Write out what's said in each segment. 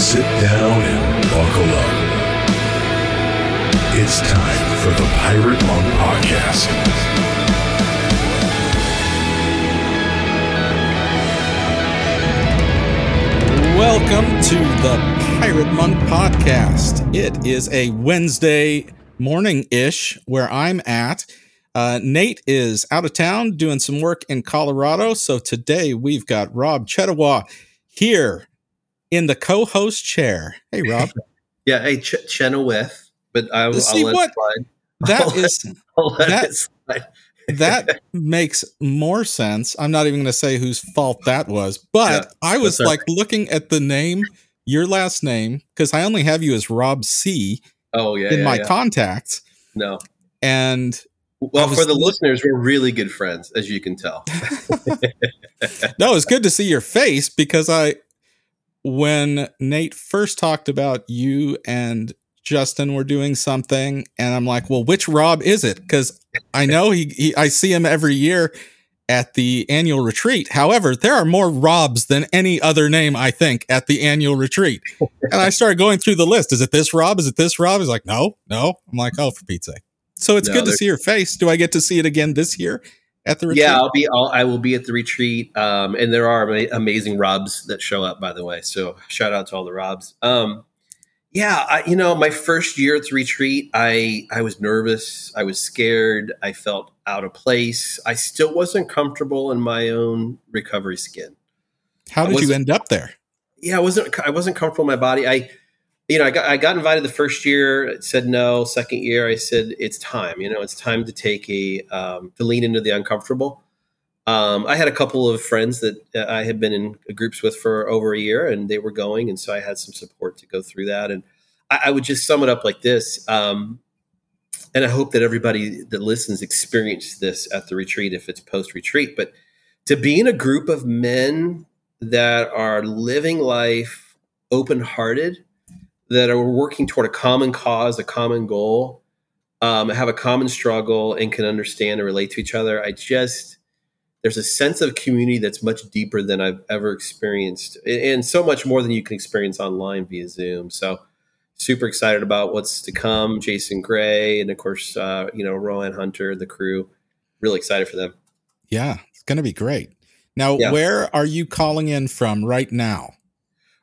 sit down and buckle up. It's time for the Pirate Monk Podcast. Welcome to the Pirate Monk Podcast. It is a Wednesday morning ish where I'm at. Uh, Nate is out of town doing some work in Colorado. So today we've got Rob Chettawa here in the co host chair. Hey, Rob. Yeah, hey, Ch- Chenoweth, but I, will See I'll what-. That I'll is that- that makes more sense. I'm not even going to say whose fault that was, but Yeah, I was like looking at the name, your last name, because I only have you as Rob C Oh yeah, in yeah, my yeah. contacts, no. and Well, for the listeners, we're really good friends, as you can tell. no, it's good to see your face because I, when Nate first talked about you and Justin were doing something, and I'm like, well, which Rob is it? Because I know he, he, I see him every year at the annual retreat. However, there are more Robs than any other name, I think, at the annual retreat. and I started going through the list. Is it this Rob? Is it this Rob? He's like, no, no. I'm like, oh, for Pete's sake. So it's No, good to see your face. Do I get to see it again this year at the retreat? yeah, I'll be. I'll, I will be at the retreat, um, and there are amazing Robs that show up. By the way, so shout out to all the Robs. Um, yeah, I, you know, my first year at the retreat, I I was nervous. I was scared. I felt out of place. I still wasn't comfortable in my own recovery skin. How did you end up there? yeah, I wasn't I wasn't comfortable in my body. I you know, I got I got invited the first year, said no. Second year, I said it's time. You know, it's time to take a um, to lean into the uncomfortable. Um, I had a couple of friends that uh, I had been in groups with for over a year, and they were going, and so I had some support to go through that. And I, I would just sum it up like this. Um, and I hope that everybody that listens experience this at the retreat if it's post retreat. But to be in a group of men that are living life open hearted, that are working toward a common cause, a common goal, um, have a common struggle, and can understand and relate to each other. I just, there's a sense of community that's much deeper than I've ever experienced, and- so much more than you can experience online via Zoom. So, super excited about what's to come. Jason Gray, and of course, uh, you know, Rowan Hunter, the crew. Really excited for them. Yeah, it's going to be great. Now, Yeah. where are you calling in from right now?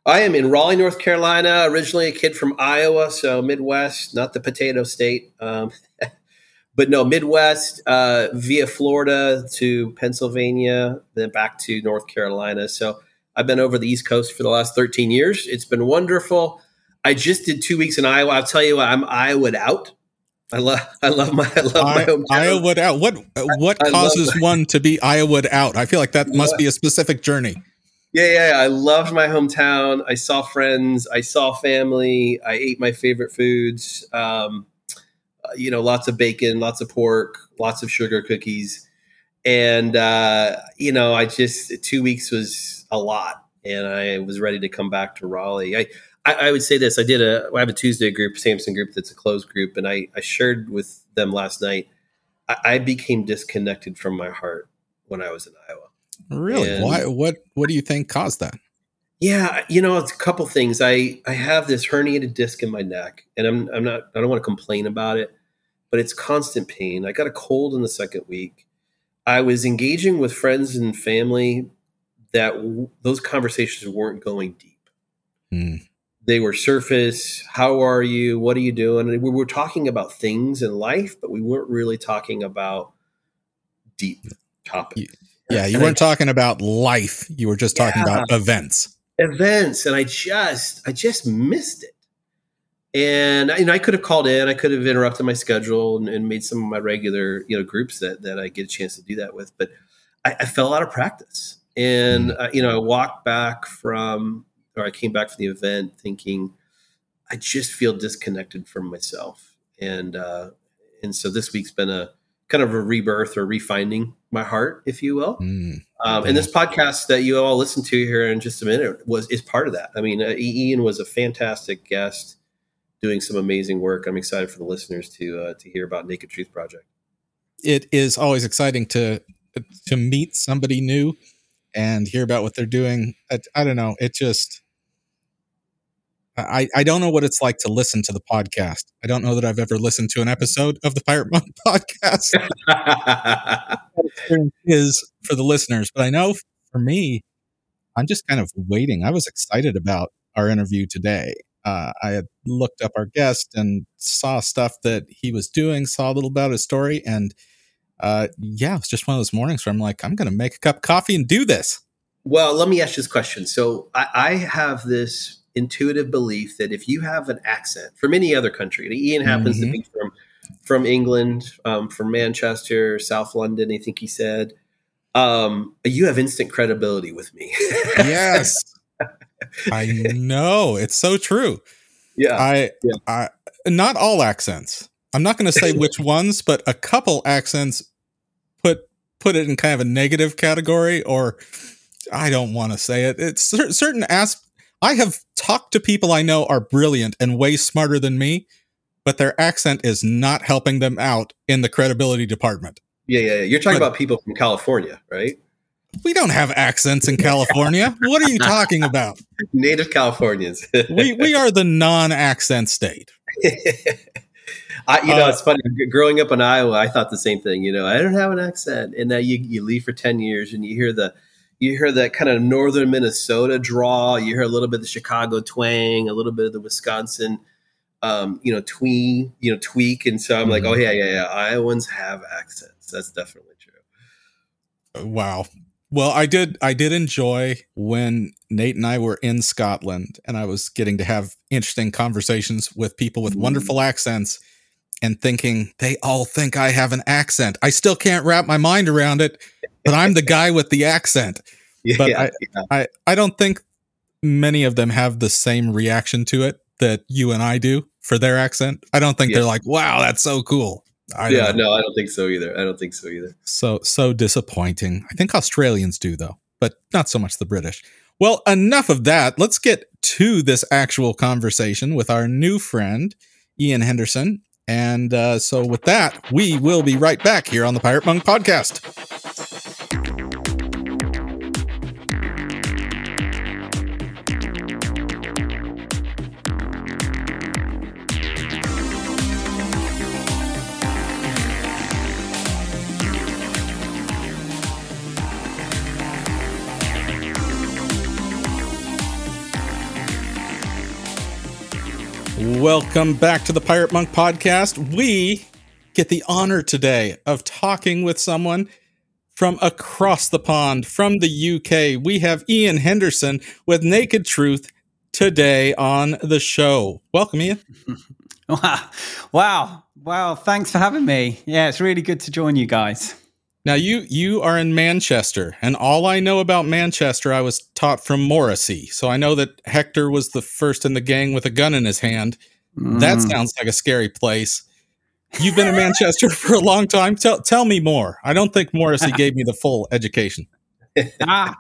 I am in Raleigh, North Carolina. Originally a kid from Iowa, so Midwest, not the potato state. Um, but no, Midwest uh, via Florida to Pennsylvania, then back to North Carolina. So I've been over the East Coast for the last 13 years. It's been wonderful. I just did two weeks in Iowa. I'll tell you what, I'm Iowa'd out. I love, I love my, I love my hometown. Iowa out. What what I causes one to be Iowa out? I feel like that must be a specific journey. Yeah, yeah. I loved my hometown. I saw friends. I saw family. I ate my favorite foods. Um, uh, you know, lots of bacon, lots of pork, lots of sugar cookies, and uh, you know, I just two weeks was a lot, and I was ready to come back to Raleigh. I, I, I would say this: I did a, I have a Tuesday group, Samson group, that's a closed group, and I, I shared with them last night. I, I became disconnected from my heart when I was in Iowa. Really? And- Why? What? What do you think caused that? Yeah, you know, it's a couple things. I I have this herniated disc in my neck, and I'm I'm not I don't want to complain about it, but it's constant pain. I got a cold in the second week. I was engaging with friends and family that w- those conversations weren't going deep. Hmm. They were surface. How are you? What are you doing? And we were talking about things in life, but we weren't really talking about deep topics. Yeah, you And weren't talking about life. You were just talking Yeah. about events. events and I just I just missed it. And you know, I could have called in, I could have interrupted my schedule and, and made some of my regular, you know, groups that that I get a chance to do that with. But I, I fell out of practice. And uh, you know, I walked back from or I came back from the event thinking I just feel disconnected from myself. And uh and so this week's been a kind of a rebirth or refinding my heart, if you will. Hmm. Um, and this podcast that you all listen to here in just a minute was is part of that. I mean, uh, Ian was a fantastic guest, doing some amazing work. I'm excited for the listeners to uh, to hear about Naked Truth Project. It is always exciting to to meet somebody new and hear about what they're doing. I, I don't know. It just I, I don't know what it's like to listen to the podcast. I don't know that I've ever listened to an episode of the Pirate Monk podcast. is for the listeners, but I know for me, I'm just kind of waiting. I was excited about our interview today. Uh, I had looked up our guest and saw stuff that he was doing, saw a little about his story, and uh, yeah, it's just one of those mornings where I'm like, I'm going to make a cup of coffee and do this. Well, let me ask you this question. So I, I have this intuitive belief that if you have an accent from any other country, Ian happens mm-hmm. to be from from England, um, from Manchester, South London, I think he said. Um, you have instant credibility with me. yes. I know. It's so true. Yeah. I, yeah. I not all accents. I'm not going to say which ones, but a couple accents put put it in kind of a negative category or I don't want to say it. It's certain as I have talked to people I know are brilliant and way smarter than me, but their accent is not helping them out in the credibility department. Yeah, yeah, yeah. You're talking but, about people from California, right? We don't have accents in California. what are you talking about? Native Californians. we we are the non-accent state. I, you know, uh, it's funny. Growing up in Iowa, I thought the same thing. You know, I don't have an accent, and now you you leave for ten years, and you hear the you hear that kind of northern Minnesota draw. You hear a little bit of the Chicago twang, a little bit of the Wisconsin, um, you know, tween, you know, tweak. And so I'm mm-hmm. like, oh yeah, yeah, yeah. Iowans have accents. That's definitely true. Wow. Well, I did. I did enjoy when Nate and I were in Scotland, and I was getting to have interesting conversations with people with mm-hmm. wonderful accents, and thinking they all think I have an accent. I still can't wrap my mind around it but I'm the guy with the accent. Yeah, but I, yeah. I, I don't think many of them have the same reaction to it that you and I do for their accent. I don't think yeah. they're like, "Wow, that's so cool." I yeah, no, I don't think so either. I don't think so either. So so disappointing. I think Australians do though, but not so much the British. Well, enough of that. Let's get to this actual conversation with our new friend Ian Henderson. And uh, so, with that, we will be right back here on the Pirate Monk podcast. Welcome back to the Pirate Monk podcast. We get the honor today of talking with someone from across the pond from the UK. We have Ian Henderson with Naked Truth today on the show. Welcome, Ian. wow. Wow. Wow. Thanks for having me. Yeah, it's really good to join you guys. Now you you are in Manchester, and all I know about Manchester, I was taught from Morrissey. So I know that Hector was the first in the gang with a gun in his hand. Mm. That sounds like a scary place. You've been in Manchester for a long time. Tell tell me more. I don't think Morrissey gave me the full education. ah,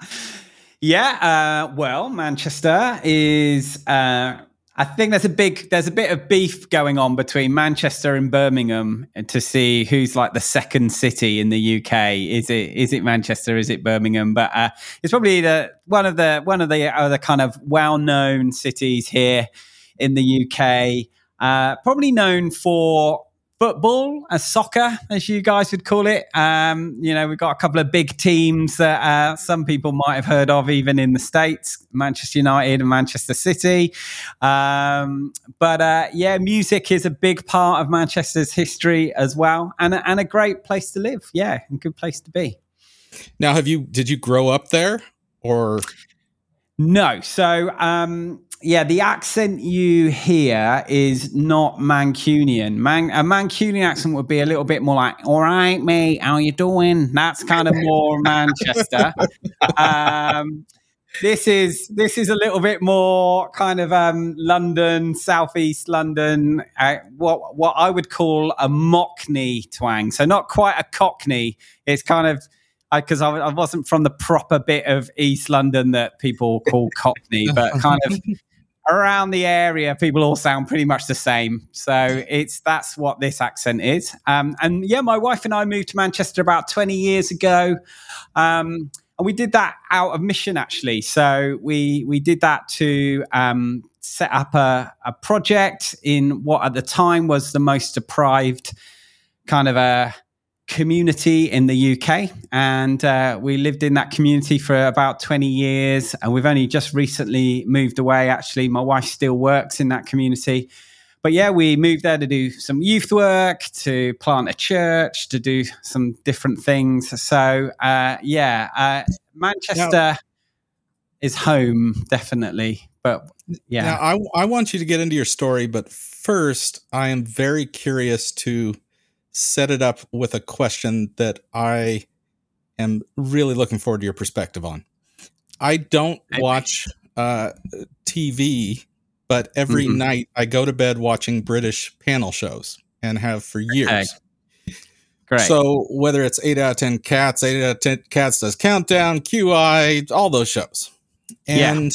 yeah. Uh, well, Manchester is uh, I think there's a big there's a bit of beef going on between Manchester and Birmingham to see who's like the second city in the UK. Is it is it Manchester? Is it Birmingham? But uh, it's probably the one of the one of the other kind of well known cities here in the UK. Uh, probably known for football, as soccer, as you guys would call it. Um, you know, we've got a couple of big teams that uh, some people might have heard of, even in the States Manchester United and Manchester City. Um, but uh, yeah, music is a big part of Manchester's history as well, and, and a great place to live. Yeah, a good place to be. Now, have you, did you grow up there or? No. So, um, yeah, the accent you hear is not Mancunian. Man, a Mancunian accent would be a little bit more like, "All right, mate, how you doing?" That's kind of more Manchester. Um, this is this is a little bit more kind of um, London, southeast London, uh, what what I would call a Mockney twang. So not quite a Cockney. It's kind of because I, I, I, wasn't from the proper bit of East London that people call Cockney, but kind of around the area, people all sound pretty much the same. So it's that's what this accent is. Um, and yeah, my wife and I moved to Manchester about 20 years ago. Um, and we did that out of mission actually. So we we did that to um, set up a, a project in what at the time was the most deprived kind of a community in the UK. And uh, we lived in that community for about 20 years. And we've only just recently moved away. Actually, my wife still works in that community. But yeah, we moved there to do some youth work, to plant a church, to do some different things. So uh, yeah, uh, Manchester now, is home, definitely. But yeah. I, I want you to get into your story, but first, I am very curious to set it up with a question that I am really looking forward to your perspective on. I don't watch uh, TV, but every mm-hmm. night I go to bed watching British panel shows and have for years. Okay. Great. So whether it's eight out of ten cats, eight out of ten cats does countdown, QI, all those shows, and yeah.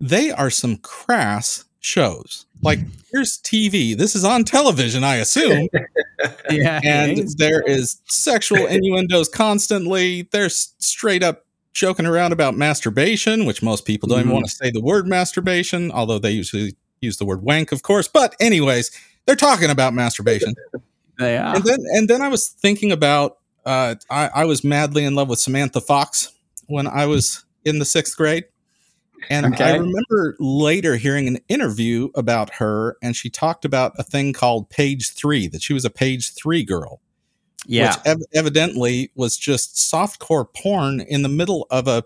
they are some crass shows. Like here's TV. This is on television, I assume. yeah. And there is sexual innuendos constantly. There's straight up joking around about masturbation, which most people don't mm-hmm. even want to say the word masturbation, although they usually use the word wank, of course. But anyways, they're talking about masturbation. they are. And then and then I was thinking about uh, I, I was madly in love with Samantha Fox when I was in the sixth grade. And okay. I remember later hearing an interview about her, and she talked about a thing called page three, that she was a page three girl. Yeah. Which ev- evidently was just softcore porn in the middle of a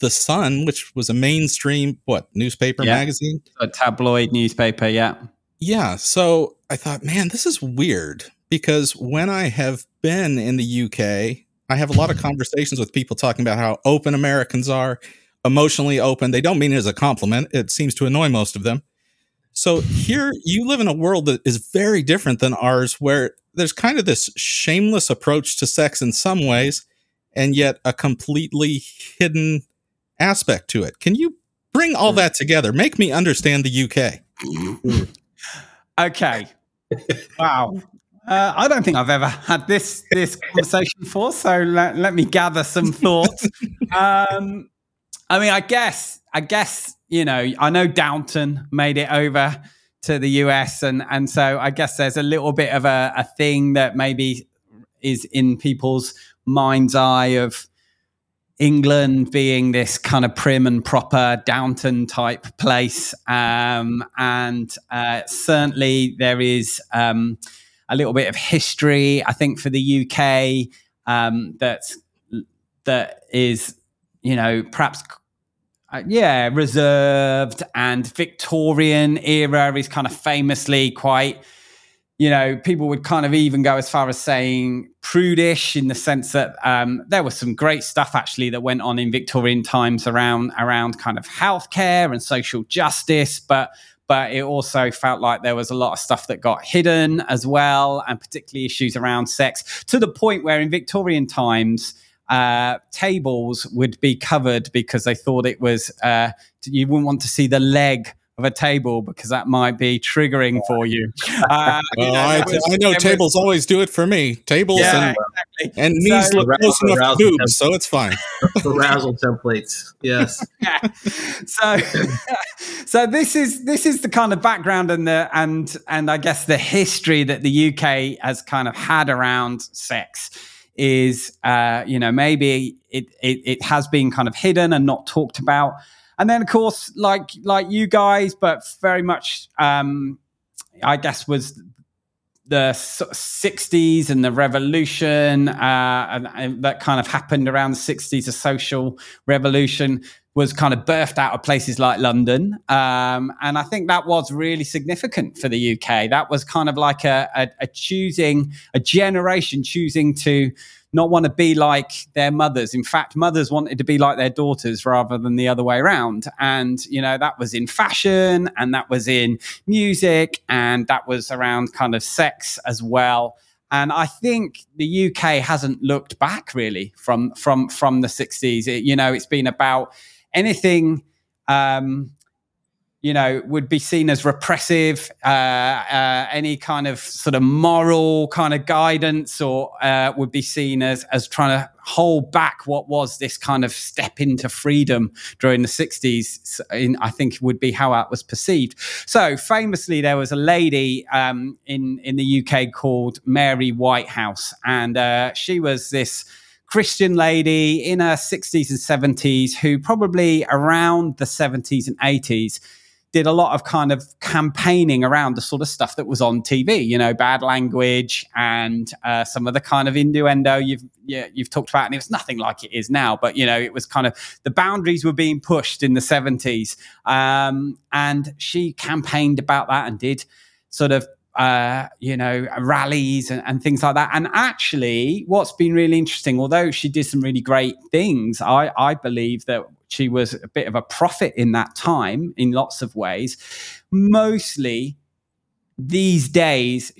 The Sun, which was a mainstream, what, newspaper yeah. magazine? A tabloid newspaper, yeah. Yeah. So I thought, man, this is weird because when I have been in the UK, I have a lot of conversations with people talking about how open Americans are emotionally open. They don't mean it as a compliment. It seems to annoy most of them. So here you live in a world that is very different than ours, where there's kind of this shameless approach to sex in some ways, and yet a completely hidden aspect to it. Can you bring all that together? Make me understand the UK. okay. Wow. Uh, I don't think I've ever had this this conversation before, so let, let me gather some thoughts. Um, I mean, I guess, I guess, you know, I know Downton made it over to the US, and and so I guess there's a little bit of a, a thing that maybe is in people's mind's eye of England being this kind of prim and proper Downton type place, um, and uh, certainly there is um, a little bit of history. I think for the UK um, that that is you know perhaps uh, yeah, reserved and Victorian era is kind of famously quite, you know, people would kind of even go as far as saying prudish in the sense that um, there was some great stuff actually that went on in Victorian times around around kind of healthcare and social justice, but but it also felt like there was a lot of stuff that got hidden as well, and particularly issues around sex to the point where in Victorian times uh, tables would be covered because they thought it was uh, you wouldn't want to see the leg of a table because that might be triggering for you. Uh, well, you know, I, was, I, know tables was, always do it for me. Tables yeah, and, exactly. and knees so, look close enough to boobs, so it's fine. Arousal templates, yes. yeah. So, so this is this is the kind of background and the and and I guess the history that the UK has kind of had around sex is uh, you know maybe it, it, it has been kind of hidden and not talked about. And then of course like like you guys but very much um, i guess was the 60s and the revolution uh, and, and, that kind of happened around the 60s a social revolution was kind of birthed out of places like London. Um, and I think that was really significant for the UK. That was kind of like a, a, a choosing, a generation choosing to not want to be like their mothers. In fact, mothers wanted to be like their daughters rather than the other way around. And, you know, that was in fashion and that was in music and that was around kind of sex as well. And I think the UK hasn't looked back really from from from the 60s. It, you know, it's been about anything um, you know, would be seen as repressive, uh, uh, any kind of sort of moral kind of guidance, or uh, would be seen as as trying to hold back what was this kind of step into freedom during the 60s. In, I think would be how that was perceived. So famously, there was a lady um, in in the UK called Mary Whitehouse, and uh, she was this. Christian lady in her 60s and 70s who probably around the 70s and 80s did a lot of kind of campaigning around the sort of stuff that was on TV, you know, bad language and uh, some of the kind of innuendo you've yeah, you've talked about, and it was nothing like it is now. But you know, it was kind of the boundaries were being pushed in the seventies, um, and she campaigned about that and did sort of uh, you know, rallies and, and, things like that. And actually, what's been really interesting, although she did some really great things, I, I believe that she was a bit of a prophet in that time in lots of ways. Mostly these days,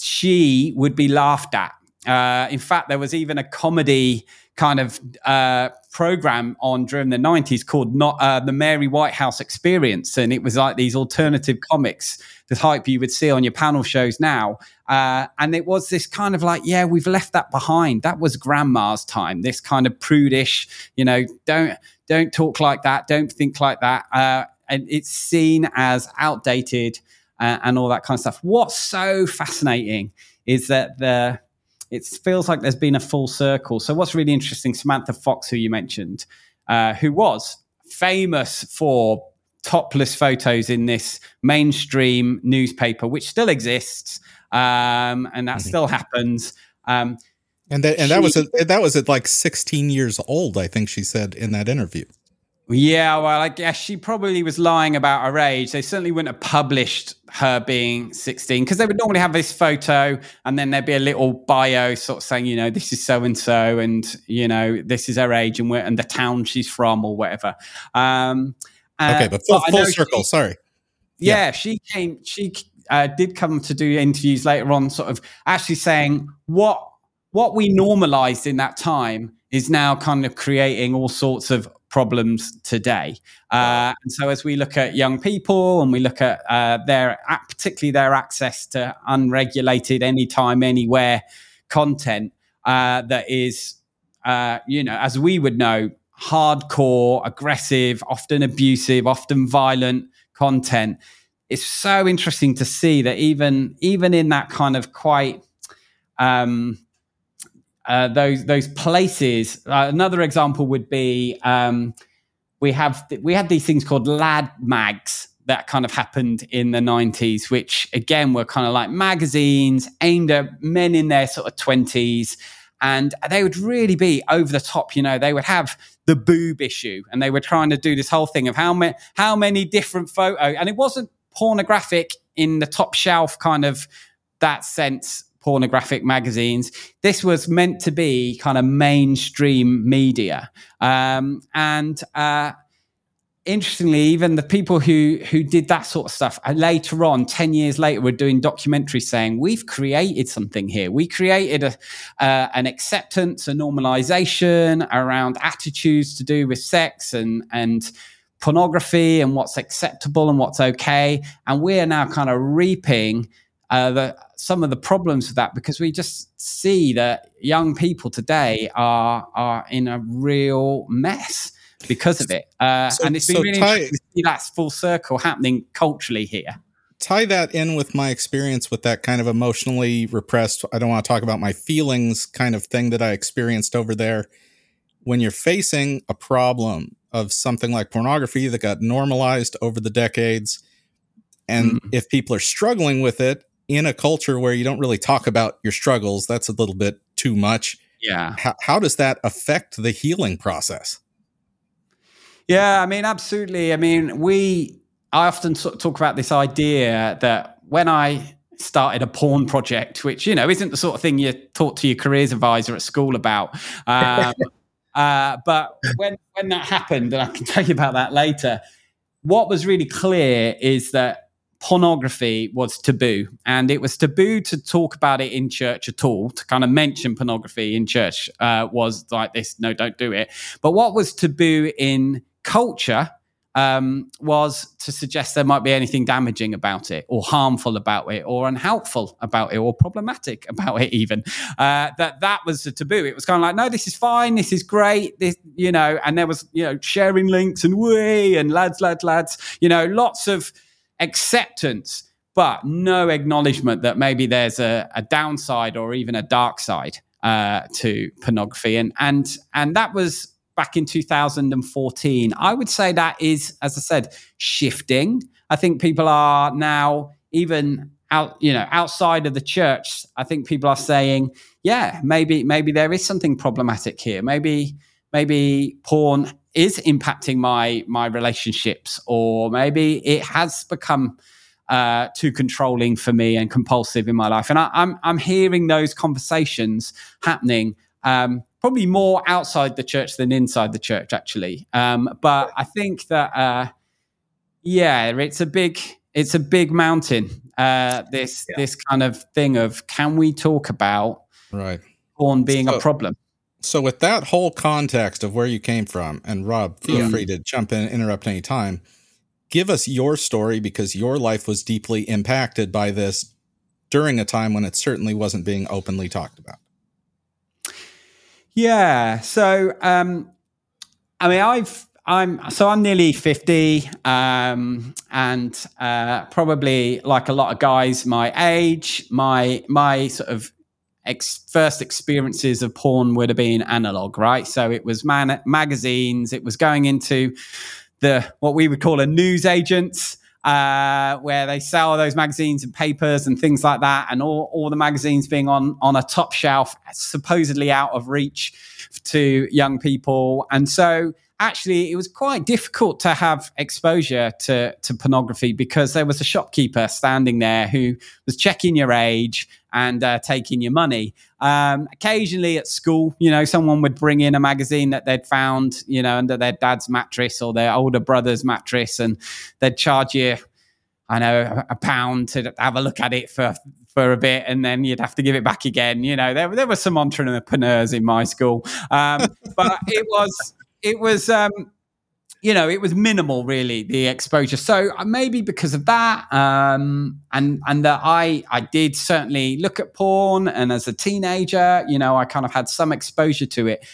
she would be laughed at. Uh, in fact, there was even a comedy kind of uh, program on during the 90s called not uh, the Mary Whitehouse Experience. And it was like these alternative comics, the type you would see on your panel shows now. Uh, and it was this kind of like, yeah, we've left that behind. That was grandma's time, this kind of prudish, you know, don't, don't talk like that, don't think like that. Uh, and it's seen as outdated uh, and all that kind of stuff. What's so fascinating is that the it feels like there's been a full circle. So what's really interesting, Samantha Fox, who you mentioned, uh, who was famous for topless photos in this mainstream newspaper, which still exists, um, and that mm-hmm. still happens. Um, and that and she, that was a, that was at like 16 years old, I think she said in that interview. Yeah, well, I guess she probably was lying about her age. They certainly wouldn't have published her being 16 because they would normally have this photo and then there'd be a little bio sort of saying, you know, this is so and so and, you know, this is her age and, where, and the town she's from or whatever. Um, uh, okay, but full, but full circle, she, sorry. Yeah, yeah, she came, she uh, did come to do interviews later on, sort of actually saying what what we normalized in that time is now kind of creating all sorts of problems today. Uh, and so, as we look at young people and we look at uh, their, particularly their access to unregulated, anytime, anywhere content uh, that is, uh, you know, as we would know, hardcore, aggressive, often abusive, often violent content. It's so interesting to see that even even in that kind of quite um, uh, those those places. Uh, another example would be um, we have we had these things called lad mags that kind of happened in the 90s which again were kind of like magazines aimed at men in their sort of 20s and they would really be over the top you know they would have the boob issue and they were trying to do this whole thing of how many how many different photos and it wasn't pornographic in the top shelf kind of that sense pornographic magazines. This was meant to be kind of mainstream media. Um, and uh, interestingly, even the people who who did that sort of stuff uh, later on, ten years later, were doing documentaries saying we've created something here. We created a, uh, an acceptance, a normalization around attitudes to do with sex and and pornography and what's acceptable and what's okay. And we are now kind of reaping uh, the, some of the problems with that because we just see that young people today are are in a real mess because of it, uh, so, and it's been so really tie, interesting to see that full circle happening culturally here. Tie that in with my experience with that kind of emotionally repressed. I don't want to talk about my feelings kind of thing that I experienced over there. When you're facing a problem of something like pornography that got normalized over the decades, and mm. if people are struggling with it in a culture where you don't really talk about your struggles, that's a little bit too much. Yeah. How, how does that affect the healing process? Yeah, I mean, absolutely. I mean, we, I often talk about this idea that when I started a porn project, which, you know, isn't the sort of thing you talk to your careers advisor at school about. Um, uh, but when, when that happened, and I can tell you about that later, what was really clear is that pornography was taboo and it was taboo to talk about it in church at all to kind of mention pornography in church uh, was like this no don't do it but what was taboo in culture um, was to suggest there might be anything damaging about it, or harmful about it, or unhelpful about it, or problematic about it. Even uh, that that was the taboo. It was kind of like, no, this is fine, this is great, this you know. And there was you know sharing links and way and lads, lads, lads. You know, lots of acceptance, but no acknowledgement that maybe there's a, a downside or even a dark side uh, to pornography. And and and that was back in 2014. I would say that is, as I said, shifting. I think people are now even out, you know, outside of the church. I think people are saying, yeah, maybe maybe there is something problematic here. Maybe maybe porn is impacting my my relationships, or maybe it has become uh, too controlling for me and compulsive in my life. And I, I'm I'm hearing those conversations happening. Um, probably more outside the church than inside the church, actually. Um, but I think that, uh, yeah, it's a big, it's a big mountain. Uh, this yeah. this kind of thing of can we talk about right porn being so, a problem? So, with that whole context of where you came from, and Rob, feel yeah. free to jump in, and interrupt any time. Give us your story because your life was deeply impacted by this during a time when it certainly wasn't being openly talked about. Yeah. So, um, I mean, I've I'm so I'm nearly fifty, um, and uh, probably like a lot of guys my age, my my sort of ex- first experiences of porn would have been analog, right? So it was man- magazines. It was going into the what we would call a news agents uh, where they sell those magazines and papers and things like that, and all, all the magazines being on on a top shelf, supposedly out of reach to young people, and so actually it was quite difficult to have exposure to, to pornography because there was a shopkeeper standing there who was checking your age and uh, taking your money. Um, occasionally at school, you know, someone would bring in a magazine that they'd found, you know, under their dad's mattress or their older brother's mattress, and they'd charge you, I know, a pound to have a look at it for for a bit, and then you'd have to give it back again. You know, there there were some entrepreneurs in my school, um, but it was it was um, you know, it was minimal really the exposure. So uh, maybe because of that, um, and and that I I did certainly look at porn, and as a teenager, you know, I kind of had some exposure to it.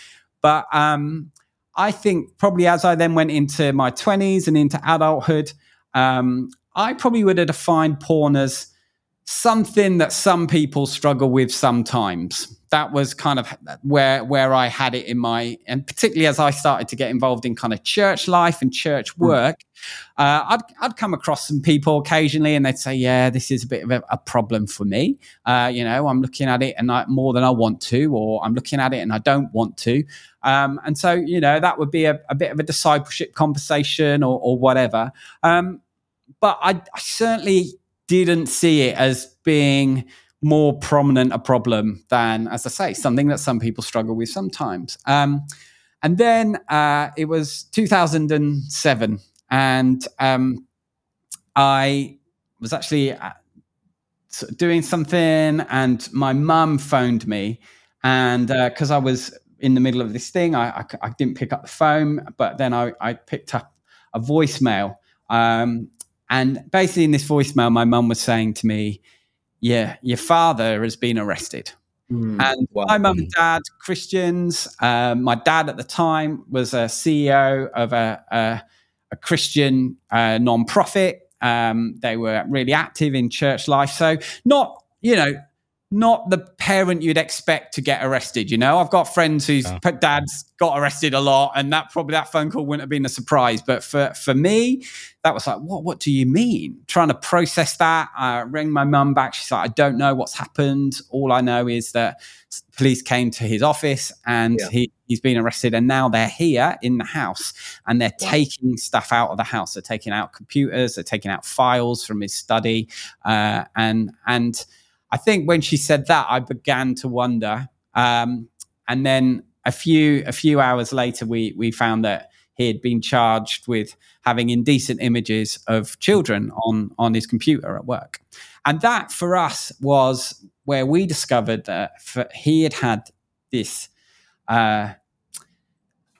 But um, I think probably as I then went into my twenties and into adulthood, um, I probably would have defined porn as something that some people struggle with sometimes that was kind of where where I had it in my and particularly as I started to get involved in kind of church life and church hmm. work, uh, I'd I'd come across some people occasionally and they'd say, "Yeah, this is a bit of a, a problem for me. Uh, you know, I'm looking at it and I, more than I want to, or I'm looking at it and I don't want to." Um, and so, you know, that would be a, a bit of a discipleship conversation or, or whatever. Um, but I, I certainly didn't see it as being more prominent a problem than, as I say, something that some people struggle with sometimes. Um, and then uh, it was 2007, and um, I was actually uh, doing something, and my mum phoned me, and because uh, I was in the middle of this thing, I, I, I, didn't pick up the phone, but then I, I picked up a voicemail. Um, and basically, in this voicemail, my mum was saying to me, yeah, your father has been arrested. Mm, and wow. my mum and dad, Christians. Um, my dad at the time was a CEO of a, a, a Christian uh, non-profit. Um, they were really active in church life. So not, you know, not the parent you'd expect to get arrested. You know, I've got friends whose yeah. dads got arrested a lot, and that probably that phone call wouldn't have been a surprise. But for for me, that was like, what What do you mean? Trying to process that. I rang my mum back. She's like, I don't know what's happened. All I know is that police came to his office and yeah. he, he's been arrested and now they're here in the house and they're wow. taking stuff out of the house they're taking out computers they're taking out files from his study uh, and and I think when she said that, I began to wonder. Um, and then a few a few hours later, we we found that he had been charged with having indecent images of children on on his computer at work. And that for us was where we discovered that he had had this. Uh,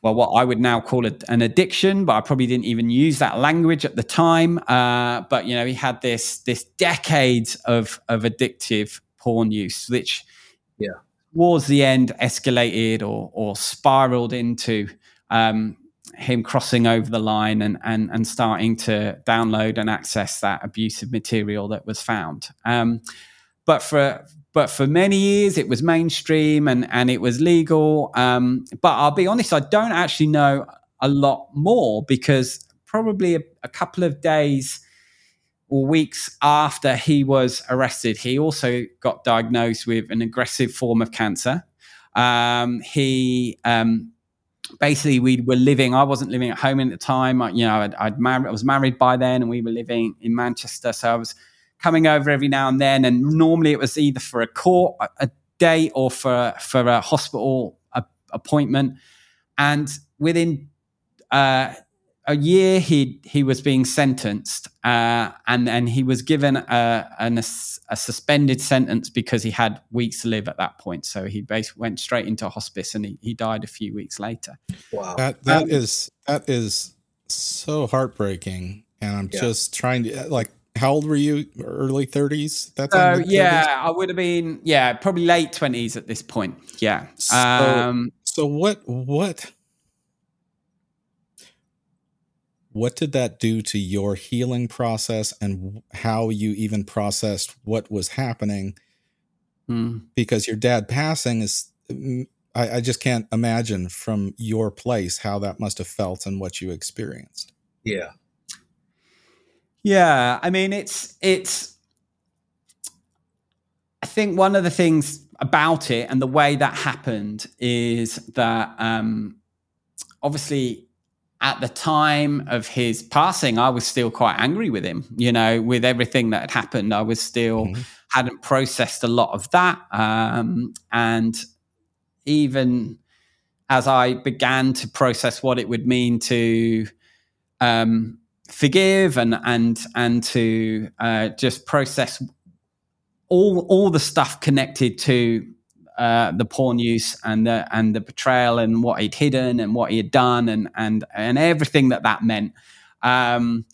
well, what I would now call it an addiction, but I probably didn't even use that language at the time. Uh, but you know, he had this this decades of of addictive porn use, which yeah towards the end escalated or or spiraled into um, him crossing over the line and and and starting to download and access that abusive material that was found. Um, but for but for many years it was mainstream and and it was legal. Um, but I'll be honest, I don't actually know a lot more because probably a, a couple of days or weeks after he was arrested, he also got diagnosed with an aggressive form of cancer. Um, he um, basically we were living. I wasn't living at home at the time. I, you know, I'd, I'd married. I was married by then, and we were living in Manchester. So I was coming over every now and then. And normally it was either for a court a day or for for a hospital a, appointment. And within uh, a year, he he was being sentenced, uh, and and he was given a, an, a, a suspended sentence because he had weeks to live at that point. So he basically went straight into hospice, and he, he died a few weeks later. Wow, that that um, is that is so heartbreaking, and I'm yeah. just trying to like how old were you? Early 30s? That's uh, yeah, I would have been yeah, probably late 20s at this point. Yeah. So, um, so what what what did that do to your healing process and how you even processed what was happening? Hmm. Because your dad passing is mm, I, I just can't imagine from your place how that must have felt and what you experienced. Yeah. Yeah, I mean it's it's I think one of the things about it and the way that happened is that um obviously at the time of his passing, I was still quite angry with him, you know, with everything that had happened. I was still mm-hmm. hadn't processed a lot of that. Um, and even as I began to process what it would mean to um, forgive and and and to uh, just process all all the stuff connected to uh, the porn use and the and the betrayal and what he'd hidden and what he had done and and and everything that that meant. Um,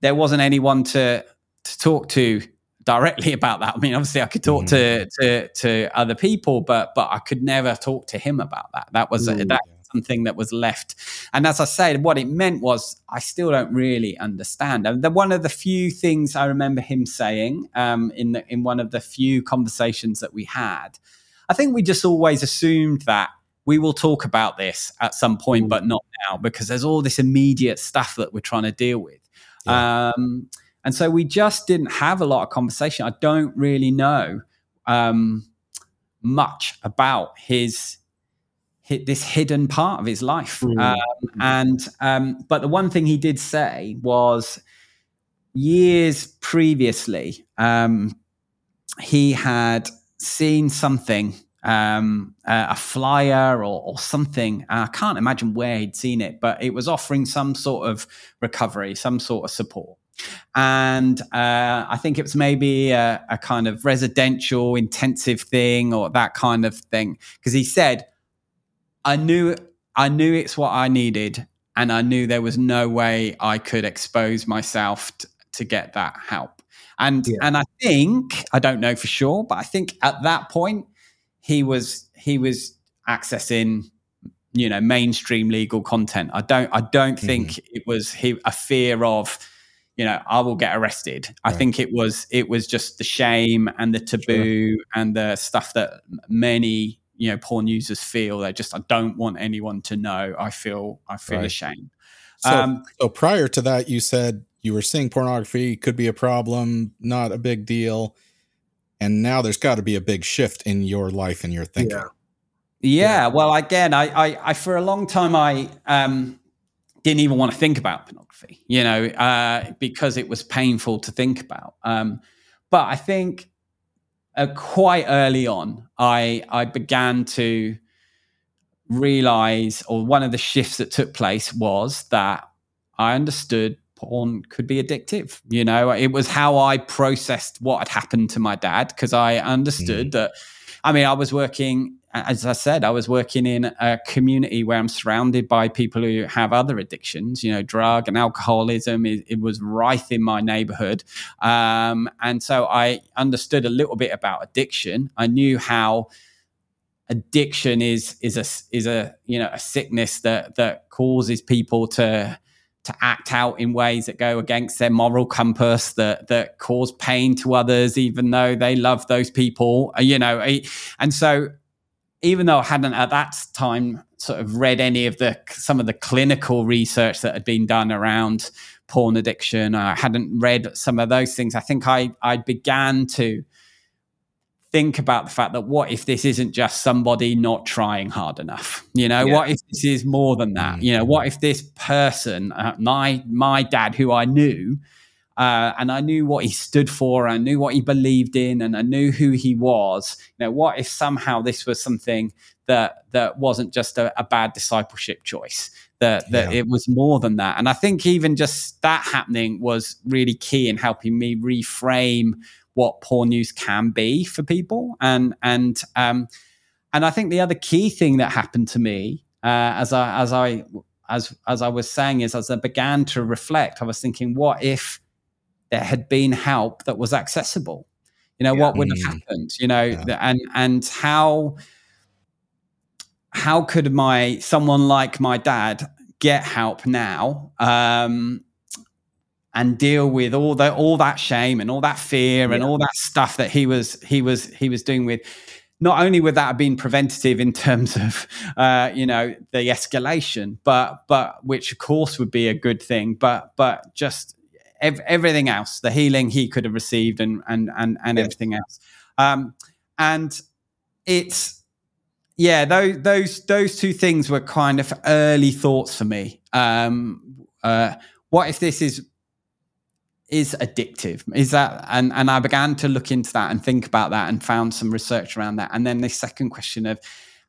there wasn't anyone to to talk to directly about that. I mean, obviously, I could talk mm. to to to other people, but but I could never talk to him about that. That was Ooh, that something that was left. And as I said, what it meant was I still don't really understand. And the, one of the few things I remember him saying um, in the, in one of the few conversations that we had, I think we just always assumed that we will talk about this at some point, but not now because there's all this immediate stuff that we're trying to deal with. Yeah. Um, and so we just didn't have a lot of conversation. I don't really know um, much about his this hidden part of his life. Mm. Um, and um, but the one thing he did say was years previously, um, he had seen something, um, uh, a flyer or, or something. I can't imagine where he'd seen it, but it was offering some sort of recovery, some sort of support. And uh, I think it was maybe a, a kind of residential intensive thing or that kind of thing. Because he said, I knew I knew it's what I needed, and I knew there was no way I could expose myself t- to get that help. And yeah. and I think I don't know for sure, but I think at that point he was he was accessing you know mainstream legal content. I don't I don't mm-hmm. think it was he, a fear of you know I will get arrested. Right. I think it was it was just the shame and the taboo sure. and the stuff that many you know porn users feel they just i don't want anyone to know i feel i feel right. ashamed so, um, so prior to that you said you were seeing pornography could be a problem not a big deal and now there's got to be a big shift in your life and your thinking yeah. yeah, well again I, I i for a long time i um didn't even want to think about pornography you know uh because it was painful to think about um but i think uh, quite early on, I I began to realize, or one of the shifts that took place was that I understood porn could be addictive. You know, it was how I processed what had happened to my dad because I understood mm. that. I mean, I was working, as I said, I was working in a community where I'm surrounded by people who have other addictions. You know, drug and alcoholism. It, it was rife in my neighborhood, um, and so I understood a little bit about addiction. I knew how addiction is is a is a you know a sickness that that causes people to to act out in ways that go against their moral compass that that cause pain to others even though they love those people you know and so even though I hadn't at that time sort of read any of the some of the clinical research that had been done around porn addiction I hadn't read some of those things I think I I began to think about the fact that what if this isn't just somebody not trying hard enough you know yeah. what if this is more than that mm. you know what if this person uh, my my dad who i knew uh, and I knew what he stood for, I knew what he believed in, and I knew who he was. You know, what if somehow this was something that that wasn't just a, a bad discipleship choice? That that yeah. it was more than that. And I think even just that happening was really key in helping me reframe what porn news can be for people. And and um, and I think the other key thing that happened to me uh, as I as I as as I was saying is as I began to reflect, I was thinking, what if there had been help that was accessible? You know, yeah. what would have mm. happened? You know, yeah. and and how how could my someone like my dad get help now um, and deal with all that all that shame and all that fear yeah. and all that stuff that he was he was he was doing with not only would that have been preventative in terms of uh, you know the escalation but but which of course would be a good thing but but just ev- everything else the healing he could have received and and and, and yeah. everything else. Um, and it's yeah those those those two things were kind of early thoughts for me. Um, uh, what if this is is addictive? Is that and and i began to look into that and think about that and found some research around that. And then the second question of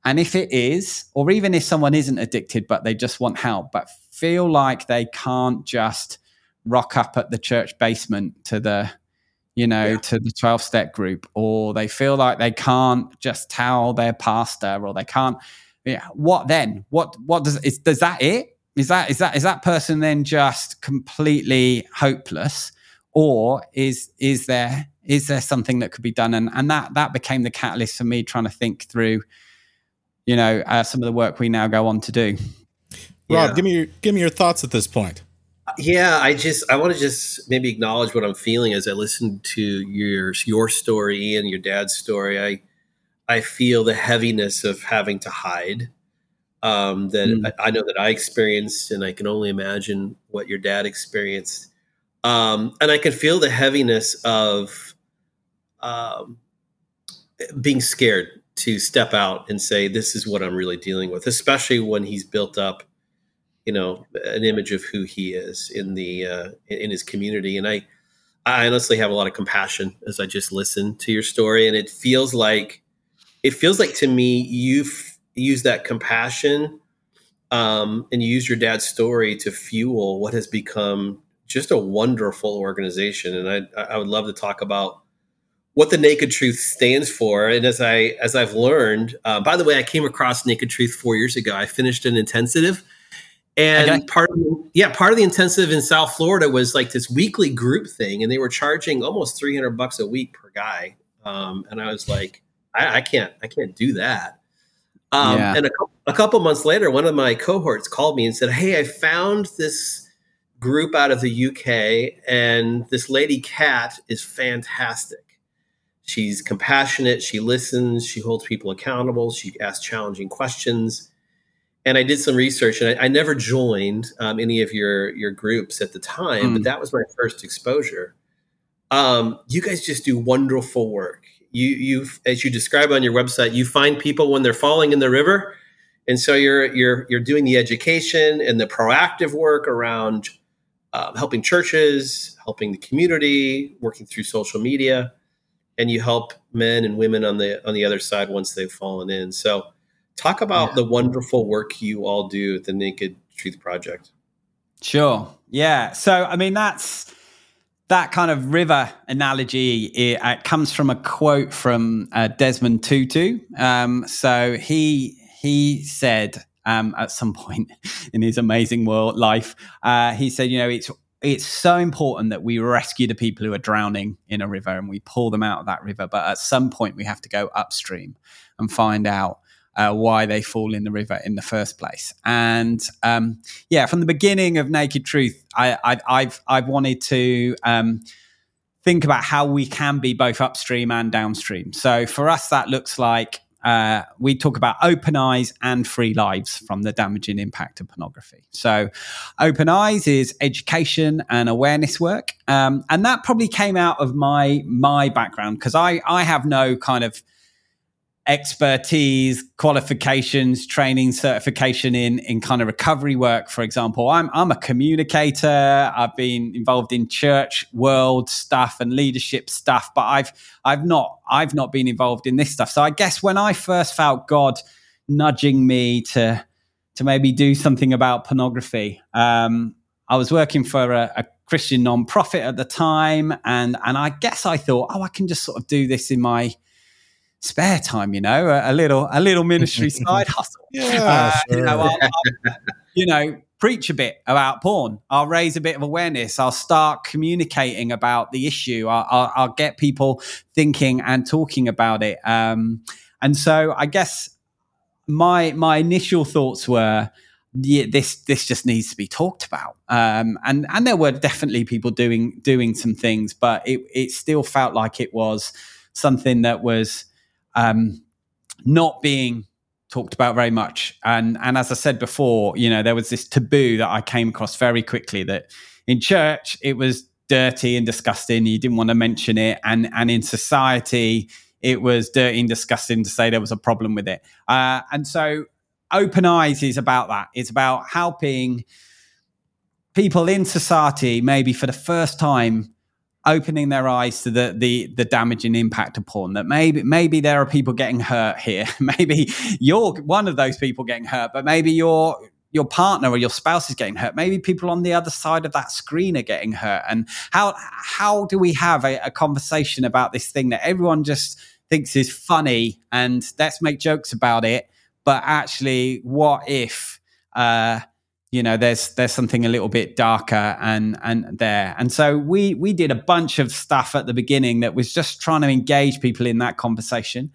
and if it is or even if someone isn't addicted but they just want help but feel like they can't just rock up at the church basement to the you know yeah. to the 12 step group or they feel like they can't just tell their pastor or they can't yeah what then? What what does is does that it? Is that is that is that person then just completely hopeless? Or is is there is there something that could be done? And and that that became the catalyst for me trying to think through you know uh, some of the work we now go on to do. Rob yeah. give me your give me your thoughts at this point yeah i just i want to just maybe acknowledge what i'm feeling as i listen to your your story and your dad's story i i feel the heaviness of having to hide um, that mm. I, I, know that I experienced, and I can only imagine what your dad experienced. Um, and I can feel the heaviness of um, being scared to step out and say, "This is what I'm really dealing with," especially when he's built up, you know, an image of who he is in the uh, in his community. And I, I honestly have a lot of compassion as I just listen to your story, and it feels like, it feels like to me you've use that compassion um, and you use your dad's story to fuel what has become just a wonderful organization. And I, I would love to talk about what the Naked Truth stands for. And as I as I've learned, uh, by the way, I came across Naked Truth four years ago. I finished an intensive, and part of yeah part of the intensive in South Florida was like this weekly group thing, and they were charging almost three hundred bucks a week per guy. Um, and I was like, I, I can't I can't do that. Um, yeah. And a, a couple months later, one of my cohorts called me and said, Hey, I found this group out of the UK, and this lady, Cat is fantastic. She's compassionate, she listens, she holds people accountable, she asks challenging questions. And I did some research, and I, I never joined um, any of your your groups at the time, mm. but hmm. that was my first exposure. Um, you guys just do wonderful work you you as you describe on your website, you find people when they're falling in the river, and so you're you're you're doing the education and the proactive work around um, helping churches, helping the community, working through social media, and you help men and women on the on the other side once they've fallen in. So, talk about yeah. the wonderful work you all do at the Naked Truth Project. Sure. Yeah. So, I mean, that's that kind of river analogy. It, it comes from a quote from uh, Desmond Tutu. Um, so he he said um, at some point in his amazing world life, uh, he said, you know, it's it's so important that we rescue the people who are drowning in a river and we pull them out of that river. But at some point, we have to go upstream and find out uh, why they fall in the river in the first place. And um, yeah, from the beginning of Naked Truth, I, have I've wanted to um, think about how we can be both upstream and downstream. So for us, that looks like uh, we talk about open eyes and free lives from the damaging impact of pornography. So, open eyes is education and awareness work, um, and that probably came out of my my background because I I have no kind of expertise, qualifications, training, certification in in kind of recovery work, for example. I'm I'm a communicator. I've been involved in church world stuff and leadership stuff, but I've I've not I've not been involved in this stuff. So I guess when I first felt God nudging me to to maybe do something about pornography, um, I was working for a, a Christian nonprofit at the time, and and I guess I thought, oh, I can just sort of do this in my spare time, you know, a, a little a little ministry side hustle. Yeah, uh, sure. you know, I'll, I'll, you know, preach a bit about porn. I'll raise a bit of awareness. I'll start communicating about the issue. I'll, I'll, I'll get people thinking and talking about it. Um, and so, I guess my my initial thoughts were. Yeah, this this just needs to be talked about, um, and and there were definitely people doing doing some things, but it it still felt like it was something that was um, not being talked about very much. And and as I said before, you know, there was this taboo that I came across very quickly that in church it was dirty and disgusting. You didn't want to mention it, and and in society it was dirty and disgusting to say there was a problem with it. Uh, and so, open eyes is about that. It's about helping people in society, maybe for the first time, opening their eyes to the the the damaging impact of porn that maybe maybe there are people getting hurt here. Maybe you're one of those people getting hurt but maybe your your partner or your spouse is getting hurt. Maybe people on the other side of that screen are getting hurt. And how how do we have a, a conversation about this thing that everyone just thinks is funny and let's make jokes about it but actually what if uh you know there's there's something a little bit darker and and there. And so we we did a bunch of stuff at the beginning that was just trying to engage people in that conversation.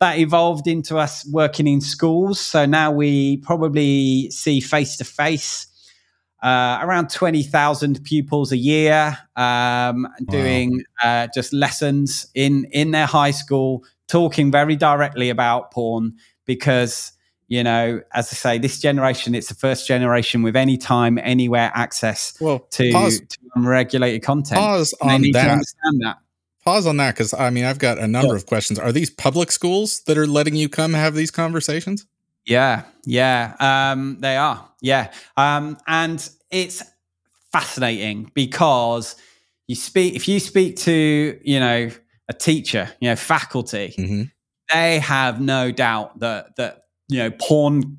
That evolved into us working in schools. So now we probably see face to face around 20,000 pupils a year um, doing wow. uh, just lessons in in their high school talking very directly about porn because you know, as I say, this generation, it's the first generation with any time, anywhere access well, to, pause, to unregulated content. Pause on that. that. Pause on that because I mean, I've got a number yeah. of questions. Are these public schools that are letting you come have these conversations? Yeah, yeah, um, they are. Yeah, um, and it's fascinating because you speak if you speak to you know a teacher, you know, faculty, mm-hmm. they have no doubt that that you know, porn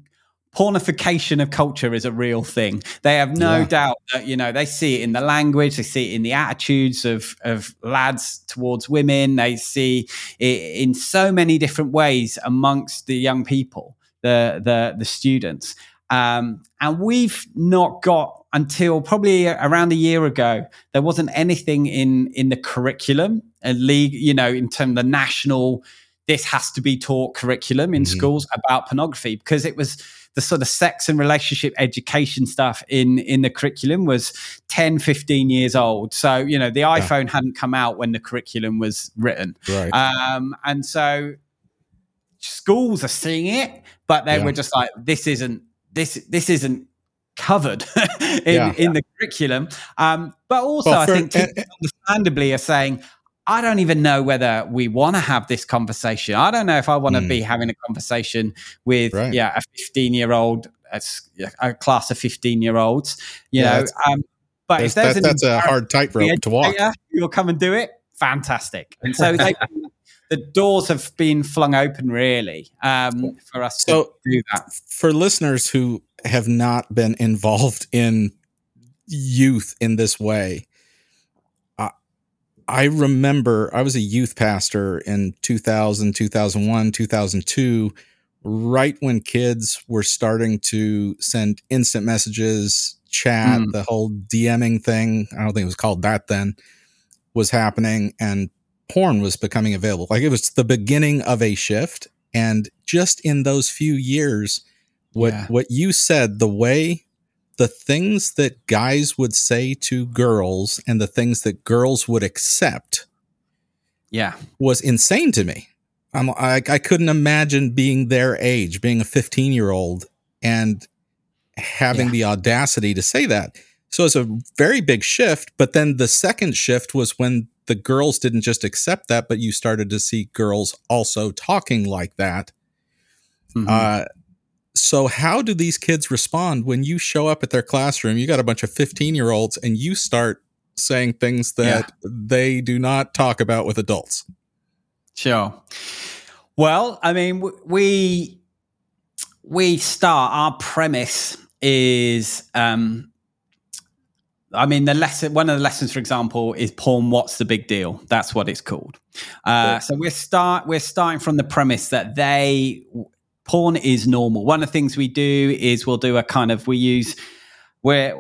pornification of culture is a real thing. They have no yeah. doubt that you know they see it in the language, they see it in the attitudes of of lads towards women. They see it in so many different ways amongst the young people, the the the students. Um, and we've not got until probably around a year ago, there wasn't anything in in the curriculum, a league, you know, in terms of the national this has to be taught curriculum in mm-hmm. schools about pornography because it was the sort of sex and relationship education stuff in in the curriculum was 10 15 years old so you know the iphone yeah. hadn't come out when the curriculum was written right um, and so schools are seeing it but they yeah. were just like this isn't this this isn't covered in, yeah. in the curriculum um, but also well, for, i think uh, understandably are saying I don't even know whether we want to have this conversation. I don't know if I want to mm. be having a conversation with right. yeah a 15 year old, a class of 15 year olds. You yeah, know, um, but if there's that, that's a hard tightrope to walk. You'll come and do it. Fantastic. And so they, the doors have been flung open really um, for us so to do that. For listeners who have not been involved in youth in this way. I, remember I was a youth pastor in 2000, 2001, 2002, right when kids were starting to send instant messages, chat, mm. the whole DMing thing. I don't think it was called that then was happening and porn was becoming available. Like it was the beginning of a shift. And just in those few years, what yeah. what you said, the way the things that guys would say to girls and the things that girls would accept yeah was insane to me I'm, I, I couldn't imagine being their age being a 15 year old and having yeah. the audacity to say that so it's a very big shift but then the second shift was when the girls didn't just accept that but you started to see girls also talking like that mm-hmm. uh, so how do these kids respond when you show up at their classroom you got a bunch of 15 year olds and you start saying things that yeah. they do not talk about with adults sure well i mean we we start our premise is um I mean, the lesson, one of the lessons, for example, is porn. What's the big deal? That's what it's called. Uh, so we're start we're starting from the premise that they porn is normal. One of the things we do is we'll do a kind of we use where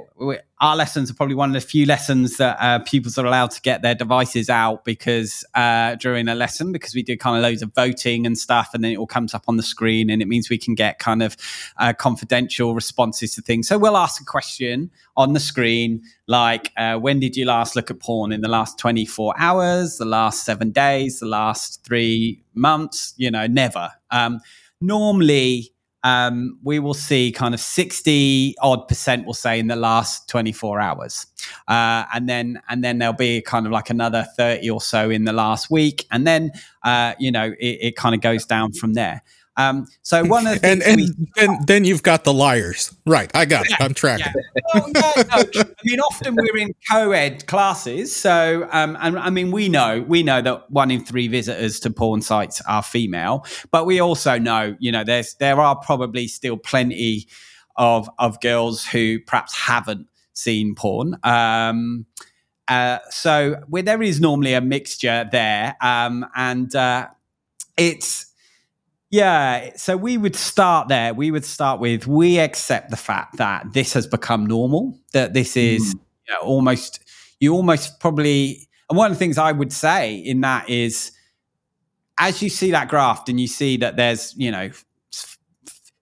our lessons are probably one of the few lessons that uh, pupils are allowed to get their devices out because uh, during a lesson because we do kind of loads of voting and stuff and then it all comes up on the screen and it means we can get kind of uh, confidential responses to things. So we'll ask a question on the screen like uh, when did you last look at porn? In the last 24 hours the last seven days the last three months? You know never. Um, normally um, we will see kind of 60 odd percent we'll say in the last 24 hours. Uh, and then and then there'll be kind of like another 30 or so in the last week. And then uh, you know it, it kind of goes down from there um, so one of the and and, we, and then you've got the liars, right? I got yeah, it. I'm tracking. Yeah. Well, no, no. I mean, often we're in co-ed classes, so um, and I mean, we know we know that one in three visitors to porn sites are female, but we also know, you know, there's there are probably still plenty of of girls who perhaps haven't seen porn. Um, uh, so where there is normally a mixture there, um, and uh, it's yeah, so we would start there. We would start with we accept the fact that this has become normal, that this is mm. you know, almost, you almost probably, and one of the things I would say in that is as you see that graph and you see that there's, you know,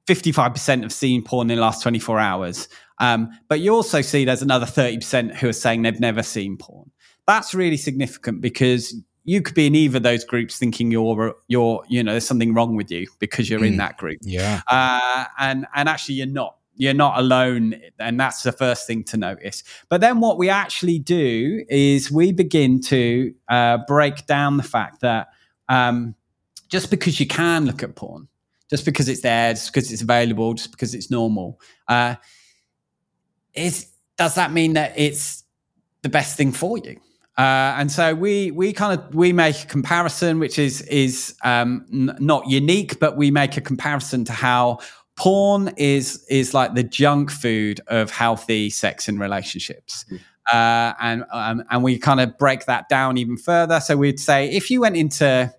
55% have seen porn in the last 24 hours, um, but you also see there's another 30% who are saying they've never seen porn. That's really significant because you could be in either of those groups thinking you're you're you know there's something wrong with you because you're mm, in that group. Yeah. Uh, and and actually you're not. You're not alone and that's the first thing to notice. But then what we actually do is we begin to uh, break down the fact that um, just because you can look at porn just because it's there just because it's available just because it's normal uh, is does that mean that it's the best thing for you uh, and so we we kind of we make a comparison, which is is um, n- not unique, but we make a comparison to how porn is is like the junk food of healthy sex and relationships. Mm. Uh, and um, and we kind of break that down even further. So we'd say if you went into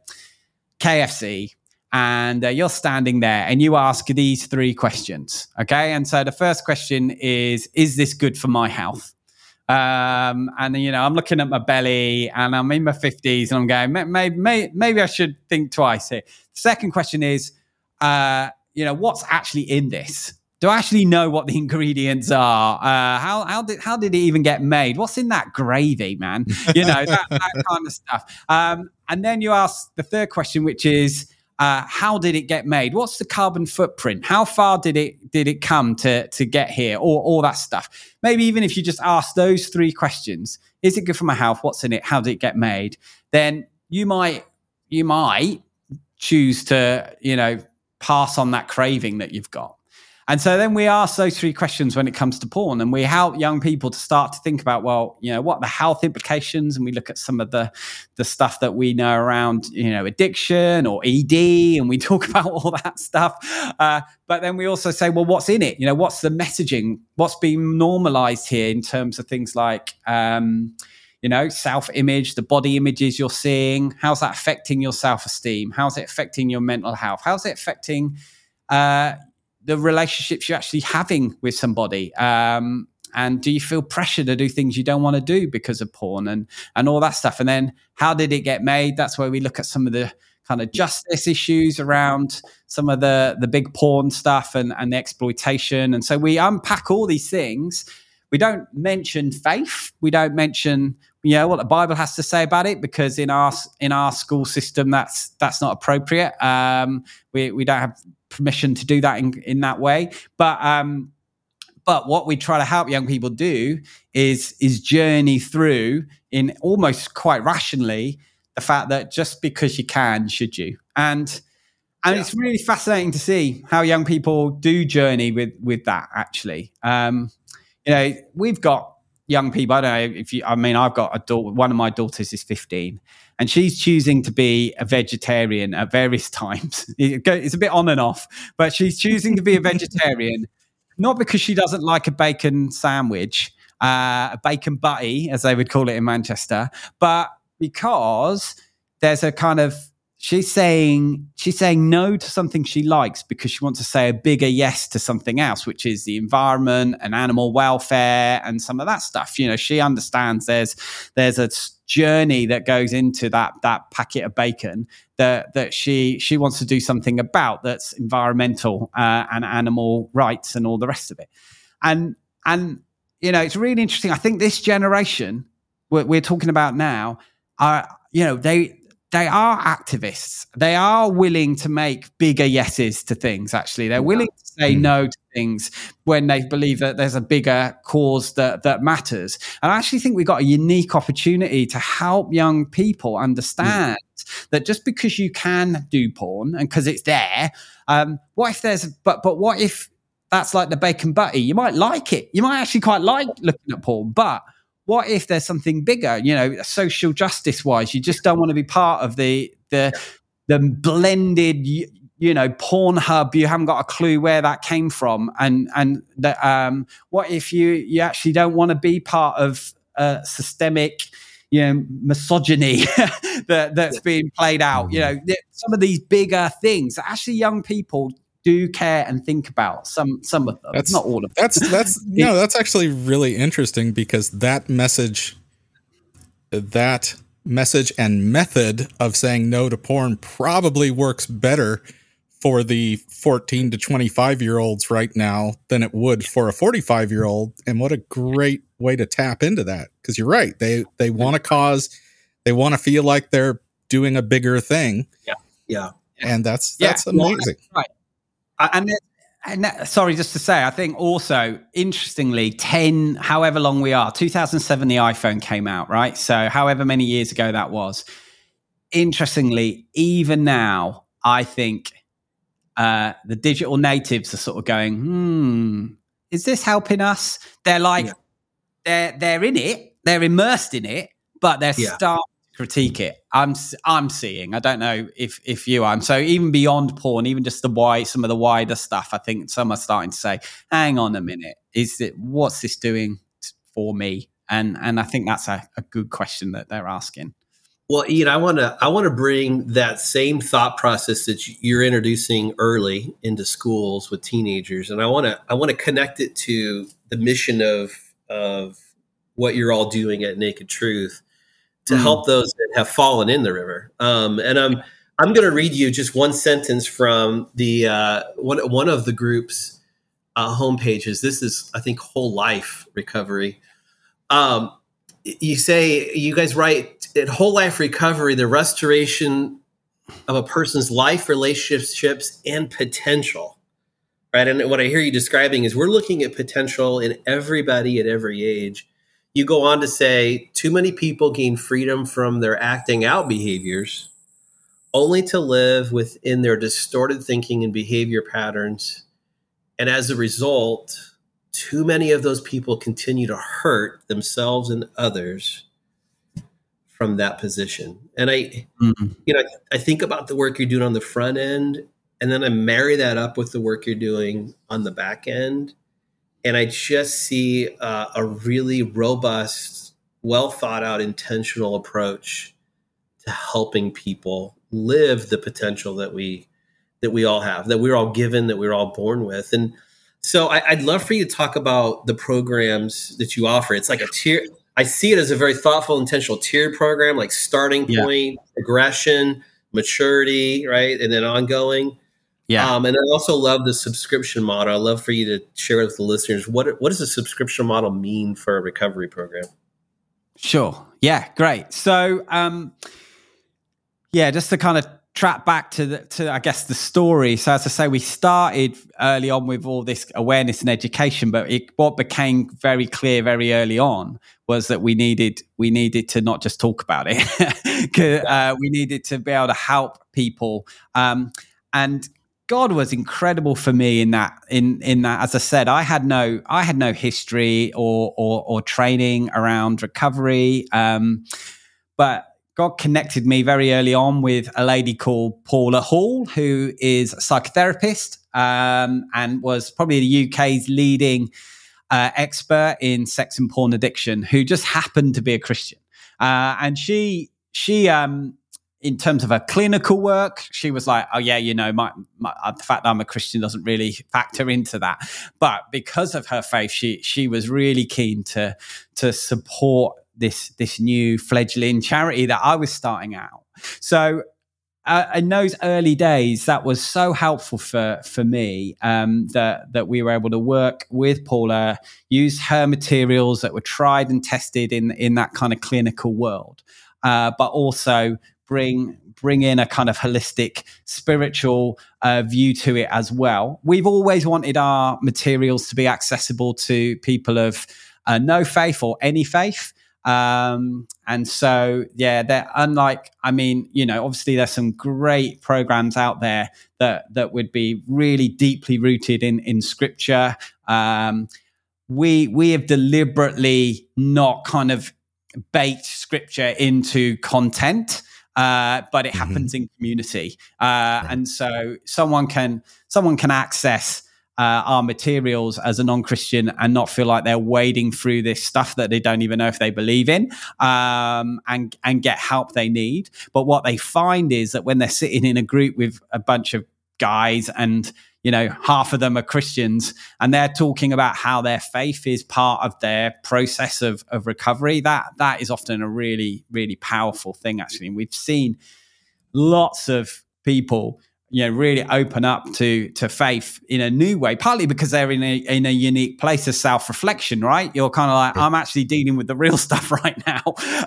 KFC and uh, you're standing there and you ask these three questions, okay? And so the first question is, is this good for my health? Um, and you know, I'm looking at my belly and I'm in my 50s and I'm going, maybe, maybe, maybe I should think twice here. Second question is, uh, you know, what's actually in this? Do I actually know what the ingredients are? Uh, how how did how did it even get made? What's in that gravy, man? You know that, that kind of stuff. Um, and then you ask the third question, which is, uh, how did it get made? What's the carbon footprint? How far did it did it come to to get here? Or all that stuff. Maybe even if you just ask those three questions: Is it good for my health? What's in it? How did it get made? Then you might you might choose to you know pass on that craving that you've got. And so then we ask those three questions when it comes to porn, and we help young people to start to think about, well, you know, what are the health implications, and we look at some of the the stuff that we know around, you know, addiction or ED, and we talk about all that stuff. Uh, but then we also say, well, what's in it? You know, what's the messaging? What's being normalized here in terms of things like um, you know, self image, the body images you're seeing. How's that affecting your self esteem? How's it affecting your mental health? How's it affecting uh, the relationships you're actually having with somebody? Um, and do you feel pressure to do things you don't want to do because of porn and and all that stuff? And then how did it get made? That's where we look at some of the kind of justice issues around some of the the big porn stuff and and the exploitation. And so we unpack all these things we don't mention faith. We don't mention you know what the Bible has to say about it because in our in our school system that's that's not appropriate. Um, we we don't have permission to do that in in that way. But um, but what we try to help young people do is is journey through in almost quite rationally the fact that just because you can, should you? And and yeah. it's really fascinating to see how young people do journey with with that actually. Um, you know, we've got young people. I don't know if you, I mean, I've got a daughter, one of my daughters is 15 and she's choosing to be a vegetarian at various times. It's a bit on and off, but she's choosing to be a vegetarian, not because she doesn't like a bacon sandwich, uh, a bacon butty, as they would call it in Manchester, but because there's a kind of she's saying she's saying no to something she likes because she wants to say a bigger yes to something else which is the environment and animal welfare and some of that stuff. You know she understands there's there's a journey that goes into that that packet of bacon that that she she wants to do something about that's environmental uh, and animal rights and all the rest of it. And and you know it's really interesting. I think this generation we're, we're talking about now are you know they they are activists. They are willing to make bigger yeses to things, actually. They're willing to say mm. no to things when they believe that there's a bigger cause that, that matters. And I actually think we've got a unique opportunity to help young people understand mm. that just because you can do porn and because it's there, um, what if there's, but, but what if that's like the bacon butty? You might like it. You might actually quite like looking at porn, but what if there's something bigger? You know social justice wise you just don't want to be part of the the the blended you know porn hub you haven't got a clue where that came from. And and the, um, what if you you actually don't want to be part of a systemic you know misogyny that that's being played out? You mm-hmm. know some of these bigger things actually young people do care and think about some some of them that's not all of them. that's that's no that's actually really interesting because that message that message and method of saying no to porn probably works better for the 14 to 25 year olds right now than it would for a 45 year old and what a great way to tap into that because you're right. They they want to cause. They want to feel like they're doing a bigger thing. Yeah. Yeah. And that's that's yeah, amazing. well, right and, and that, sorry, just to say, I think also interestingly, 10, however long we are, 2007, the iPhone came out, right? So, however many years ago that was. Interestingly, even now, I think uh, the digital natives are sort of going, hmm, is this helping us? They're like, yeah. they're they're in it, they're immersed in it, but they're yeah. starting critique it. I'm I'm seeing. I don't know if if you are. And so even beyond porn, even just the why some of the wider stuff, I think some are starting to say, "Hang on a minute, is it what's this doing for me?" And and I think that's a, a good question that they're asking. Well, Ian, I want to I want to bring that same thought process that you're introducing early into schools with teenagers, and I want to I want to connect it to the mission of of what you're all doing at Naked Truth to mm. help those that have fallen in the river. Um, and I'm I'm going to read you just one sentence from the uh, one one of the group's uh, homepages. This is I think whole life recovery. Um, you say you guys write at whole life recovery the restoration of a person's life relationships and potential right and what i hear you describing is we're looking at potential in everybody at every age you go on to say too many people gain freedom from their acting out behaviors only to live within their distorted thinking and behavior patterns and as a result, too many of those people continue to hurt themselves and others from that position. And I, mm-hmm. you know, I think about the work you're doing on the front end, and then I marry that up with the work you're doing on the back end, and I just see uh, a really robust, well thought out, intentional approach to helping people live the potential that we that we all have, that we're all given, that we're all born with, and so I, would love for you to talk about the programs that you offer. It's like a tier. I see it as a very thoughtful, intentional tiered program, like starting point, yeah. progression, maturity, right, and then ongoing. Yeah. Um, and I also love the subscription model. I'd love for you to share with the listeners what what does a subscription model mean for a recovery program? Sure. Yeah. Great. So, um, yeah, just to kind of track back to the, to I guess the story. So as I say, we started early on with all this awareness and education, but it, what became very clear very early on was that we needed we needed to not just talk about it, uh, we needed to be able to help people. Um, and God was incredible for me in that in in that as I said I had no I had no history or or, or training around recovery um, but God connected me very early on with a lady called Paula Hall, who is a psychotherapist um, and was probably the UK's leading uh, expert in sex and porn addiction, who just happened to be a Christian. Uh, and she, she, um, in terms of her clinical work, she was like, "Oh yeah, you know, my, my, uh, the fact that I'm a Christian doesn't really factor into that." But because of her faith, she she was really keen to to support this this new fledgling charity that I was starting out. So uh, in those early days, that was so helpful for for me um, that that we were able to work with Paula, use her materials that were tried and tested in in that kind of clinical world, uh, but also bring bring in a kind of holistic spiritual uh, view to it as well. We've always wanted our materials to be accessible to people of uh, no faith or any faith. Um, and so, yeah, they're unlike, I mean, you know, obviously there's some great programs out there that, that would be really deeply rooted in, in scripture. Um, we, we have deliberately not kind of baked scripture into content. Uh, but it mm-hmm. happens in community, uh, and so someone can someone can access uh, our materials as a non-Christian and not feel like they're wading through this stuff that they don't even know if they believe in, um, and and get help they need. But what they find is that when they're sitting in a group with a bunch of guys and you know half of them are christians and they're talking about how their faith is part of their process of, of recovery. That that is often a really really powerful thing actually. And we've seen lots of people you know really open up to to faith in a new way partly because they're in a in a unique place of self-reflection right? You're kind of like i'm actually dealing with the real stuff right now.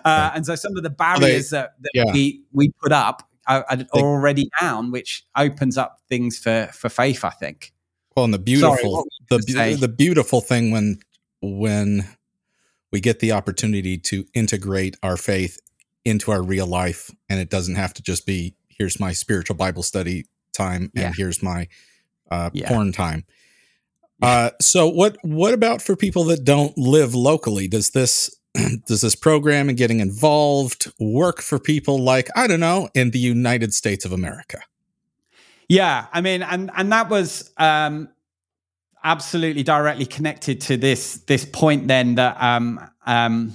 Uh, and so some of the barriers they, that, that yeah. we we put up are, already down which opens up things for for faith i think well and the beautiful Sorry, the the beautiful thing when when we get the opportunity to integrate our faith into our real life and it doesn't have to just be here's my spiritual Bible study time, and yeah. here's my uh, yeah. porn time. Uh, so what what about for people that don't live locally? Does this does this program and getting involved work for people like I don't know in the United States of America? Yeah, I mean, and and that was um, absolutely directly connected to this this point then that um, um,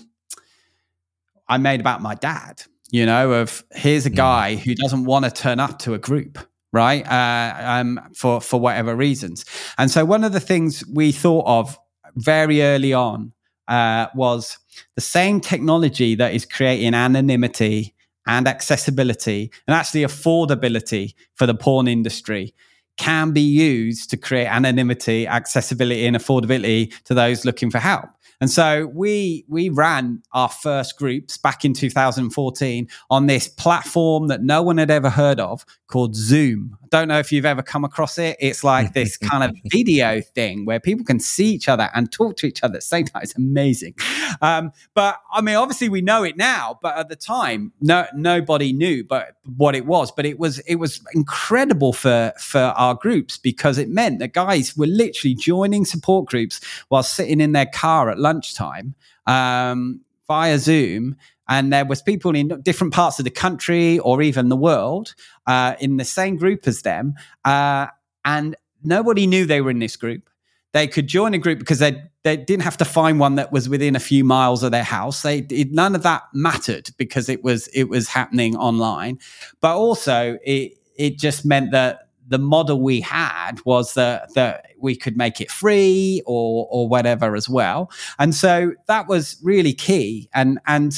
I made about my dad you know, of here's a mm. guy who doesn't want to turn up to a group, right? Uh, um, for for whatever reasons. And so one of the things we thought of very early on uh, was the same technology that is creating anonymity and accessibility and actually affordability for the porn industry can be used to create anonymity, accessibility, and affordability to those looking for help. And so we we ran our first groups back in 2014 on this platform that no one had ever heard of called Zoom. Don't know if you've ever come across it. It's like this kind of video thing where people can see each other and talk to each other at the same time. It's amazing. Um, but I mean, obviously we know it now, but at the time, no nobody knew but what it was. But it was it was incredible for for our groups because it meant that guys were literally joining support groups while sitting in their car at lunchtime um, via Zoom and there was people in different parts of the country or even the world uh, in the same group as them uh, and nobody knew they were in this group. They could join a group because they they didn't have to find one that was within a few miles of their house. They it, none of that mattered because it was it was happening online. But also it it just meant that the model we had was that that we could make it free or or whatever as well. And so that was really key. And and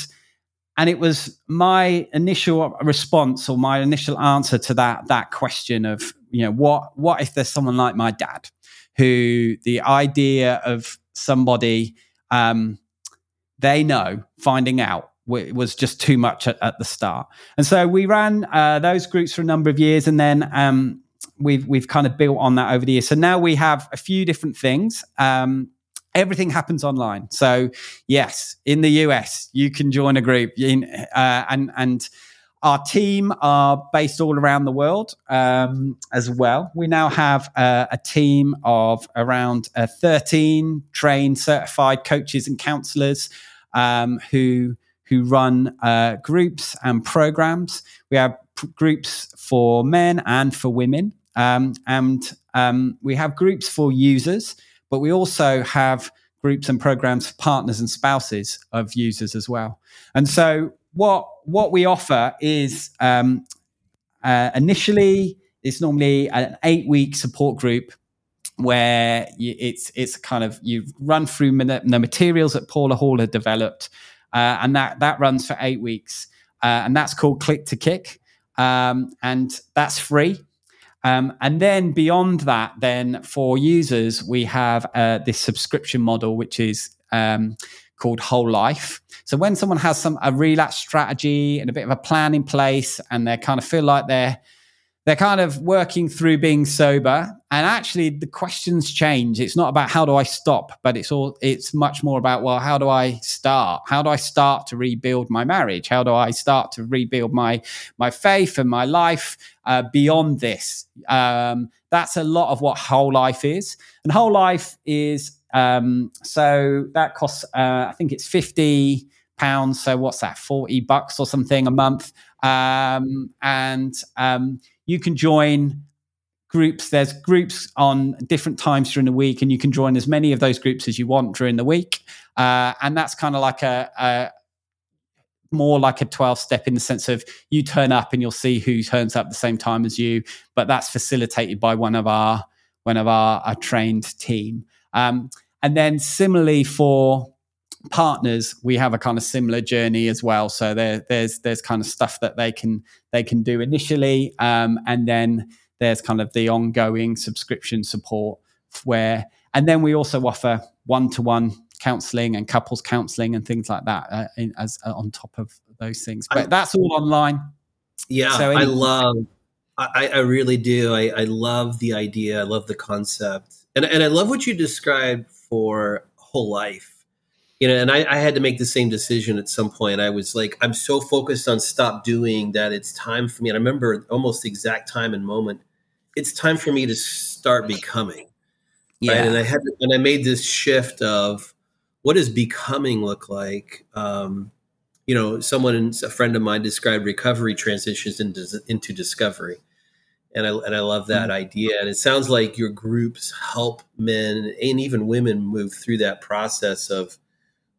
and it was my initial response or my initial answer to that that question of you know what what if there's someone like my dad who the idea of somebody um, they know finding out was just too much at, at, the start. And so we ran uh, those groups for a number of years and then um, we've we've kind of built on that over the years. So now we have a few different things. Um, everything happens online. So yes, in the US, you can join a group in, uh, and and our team are based all around the world um, as well. We now have uh, a team of around uh, 13 trained, certified coaches and counselors um, who who run uh, groups and programs. We have p- groups for men and for women, um, and um, we have groups for users but we also have groups and programs for partners and spouses of users as well. And so what what we offer is um, uh, initially it's normally an eight week support group where you, it's it's kind of you run through the materials that Paula Hall had developed, uh, and that that runs for eight weeks, uh, and that's called Click to Kick, um, and that's free. Um, and then beyond that, then for users, we have uh, this subscription model, which is um, called Whole Life. So when someone has some a relapse strategy and a bit of a plan in place, and they kind of feel like they're they're kind of working through being sober. And actually the questions change. It's not about how do i stop but it's all it's much more about well how do i start? How do i start to rebuild my marriage? How do i start to rebuild my my faith and my life uh, beyond this? Um, that's a lot of what whole life is. And whole life is um, so that costs uh, i think it's 50 pounds. So what's that? 40 bucks or something a month. Um, and um, you can join groups. There's groups on different times during the week, and you can join as many of those groups as you want during the week. Uh, and that's kind of like a, a more like a 12 step in the sense of you turn up and you'll see who turns up the same time as you but that's facilitated by one of our one of our, our trained team um, and then similarly for partners we have a kind of similar journey as well. So there, there's there's kind of stuff that they can they can do initially um, and then there's kind of the ongoing subscription support where and then we also offer one-to-one counseling and couples counseling and things like that uh, in, as uh, on top of those things. But I, that's all online. Yeah so i love I, I really do. I, I love the idea. I love the concept. And, and i love what you described for whole life you know, and I, I, had to make the same decision at some point. I was like, I'm so focused on stop doing that it's time for me. And I remember almost the exact time and moment. It's time for me to start becoming. Yeah. Right? And I had, to, and I made this shift of what does becoming look like? Um, you know, someone, a friend of mine described recovery transitions into, into discovery. And I, and I love that mm-hmm. idea. And it sounds like your groups help men and even women move through that process of,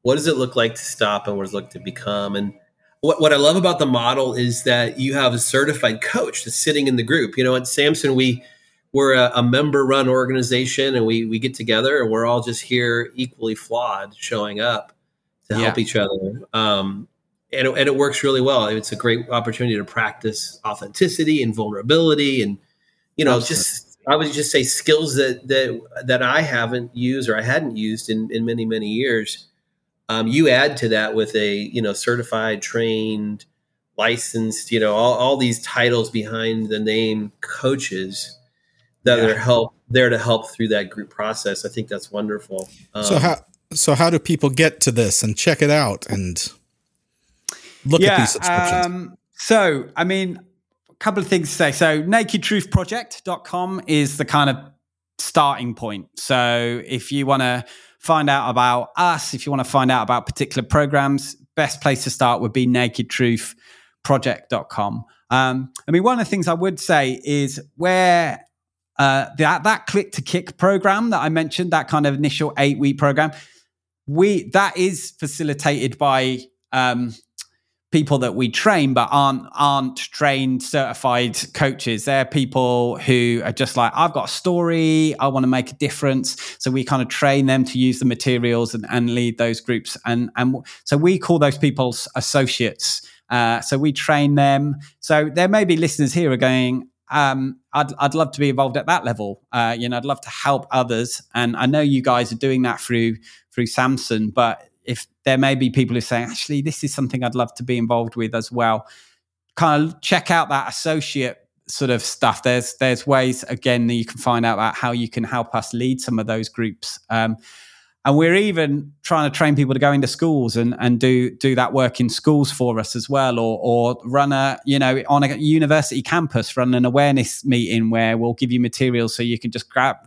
what does it look like to stop and what does it look to become? And what, what I love about the model is that you have a certified coach that's sitting in the group. You know, at Samson, we we're a, a member run organization and we we get together and we're all just here equally flawed, showing up to help yeah. each other. Um, and, it, and it works really well. It's a great opportunity to practice authenticity and vulnerability, and you know, Absolutely. just I would just say skills that that that I haven't used or I hadn't used in in many many years um, you add to that with a you know certified, trained, licensed, you know, all, all these titles behind the name coaches that Yeah. are help there to help through that group process. I think that's wonderful. Um, So how so how do people get to this and check it out and look at these subscriptions? Um, so, I mean, a couple of things to say. So, nakedtruthproject.com is the kind of starting point. So, if you want to find out about us, if you want to find out about particular programs, best place to start would be nakedtruthproject.com. Um, I mean, one of the things I would say is where uh, that that click to kick program that I mentioned, that kind of initial eight week program, we that is facilitated by um, people that we train but aren't aren't trained certified coaches. They're people who are just like i've got a story i want to make a difference. So we kind of train them to use the materials and, and lead those groups. And and so we call those people associates. Uh, so we train them. So there may be listeners here are going um, I'd, I'd love to be involved at that level. Uh, you know, I'd love to help others, and I know you guys are doing that through through Samson. But if there may be people who say, actually, this is something I'd love to be involved with as well, kind of check out that associate sort of stuff. There's there's ways again that you can find out about how you can help us lead some of those groups. Um, and we're even trying to train people to go into schools and, and do do that work in schools for us as well, or or run a you know on a university campus, run an awareness meeting where we'll give you materials so you can just grab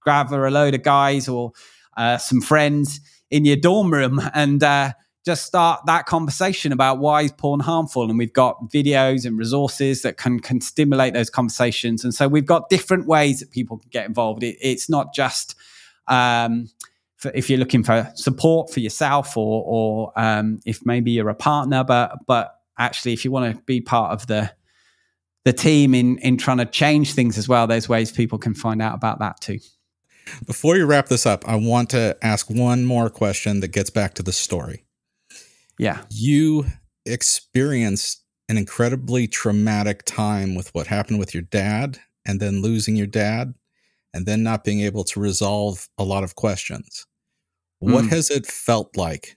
grab a load of guys or uh, some friends in your dorm room and uh, just start that conversation about why is porn harmful. And we've got videos and resources that can can stimulate those conversations. And so we've got different ways that people can get involved. It, it's not just um, if you're looking for support for yourself or or um, if maybe you're a partner but but actually if you want to be part of the the team in in trying to change things as well there's ways people can find out about that too Before you wrap this up, I want to ask one more question that gets back to the story. yeah You experienced an incredibly traumatic time with what happened with your dad and then losing your dad and then not being able to resolve a lot of questions. What Mm. has it felt like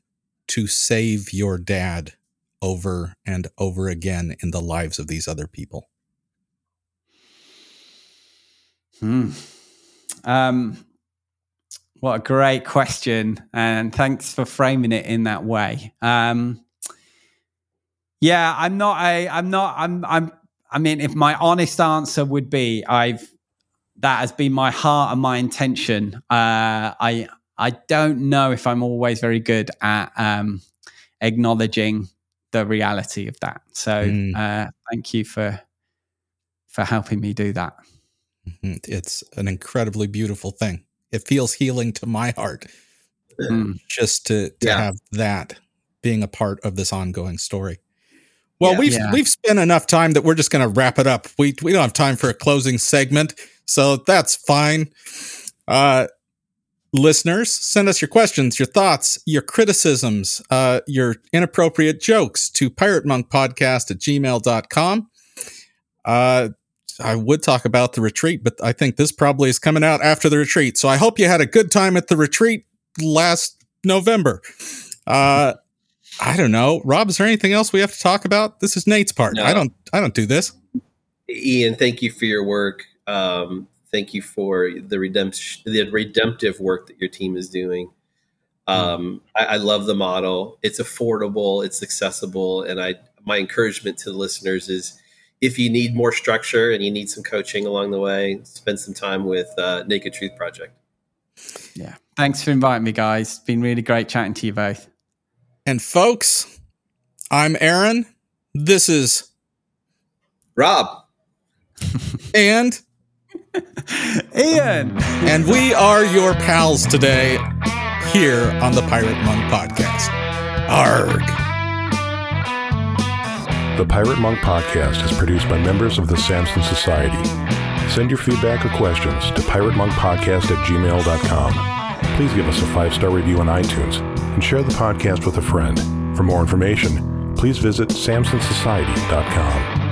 to save your dad over and over again in the lives of these other people? Hmm. Um, what a great question, and thanks for framing it in that way. Um, yeah, I'm not. I, I'm not. I'm. I'm. I mean, if my honest answer would be, I've that has been my heart and my intention. Uh, I I don't know if I'm always very good at um, acknowledging the reality of that. So, Mm. uh, thank you for for helping me do that. Mhm. It's an incredibly beautiful thing. It feels healing to my heart Mm. just to, to Yeah. have that being a part of this ongoing story. Well, Yeah. we've Yeah. we've spent enough time that we're just going to wrap it up. We we don't have time for a closing segment, so that's fine. Uh, listeners, send us your questions, your thoughts, your criticisms, uh, your inappropriate jokes to piratemonkpodcast at gmail.com. Uh, I would talk about the retreat, but I think this probably is coming out after the retreat. So I hope you had a good time at the retreat last November. Uh, I don't know, Rob. Is there anything else we have to talk about? This is Nate's part. No. I don't. I don't do this. Ian, thank you for your work. Um, thank you for the redemption, the redemptive work that your team is doing. Um, I, I love the model. It's affordable, it's accessible, and I my encouragement to the listeners is if you need more structure and you need some coaching along the way, spend some time with uh, Naked Truth Project. Yeah. Thanks for inviting me, guys. It's been really great chatting to you both. And folks, I'm Aaron. This is Rob, and Ian. and we are your pals today here on the Pirate Monk Podcast. Arg. The Pirate Monk Podcast is produced by members of the Samson Society. Send your feedback or questions to piratemonkpodcast at gmail.com. Please give us a five star review on iTunes and share the podcast with a friend. For more information, please visit samsonsociety.com.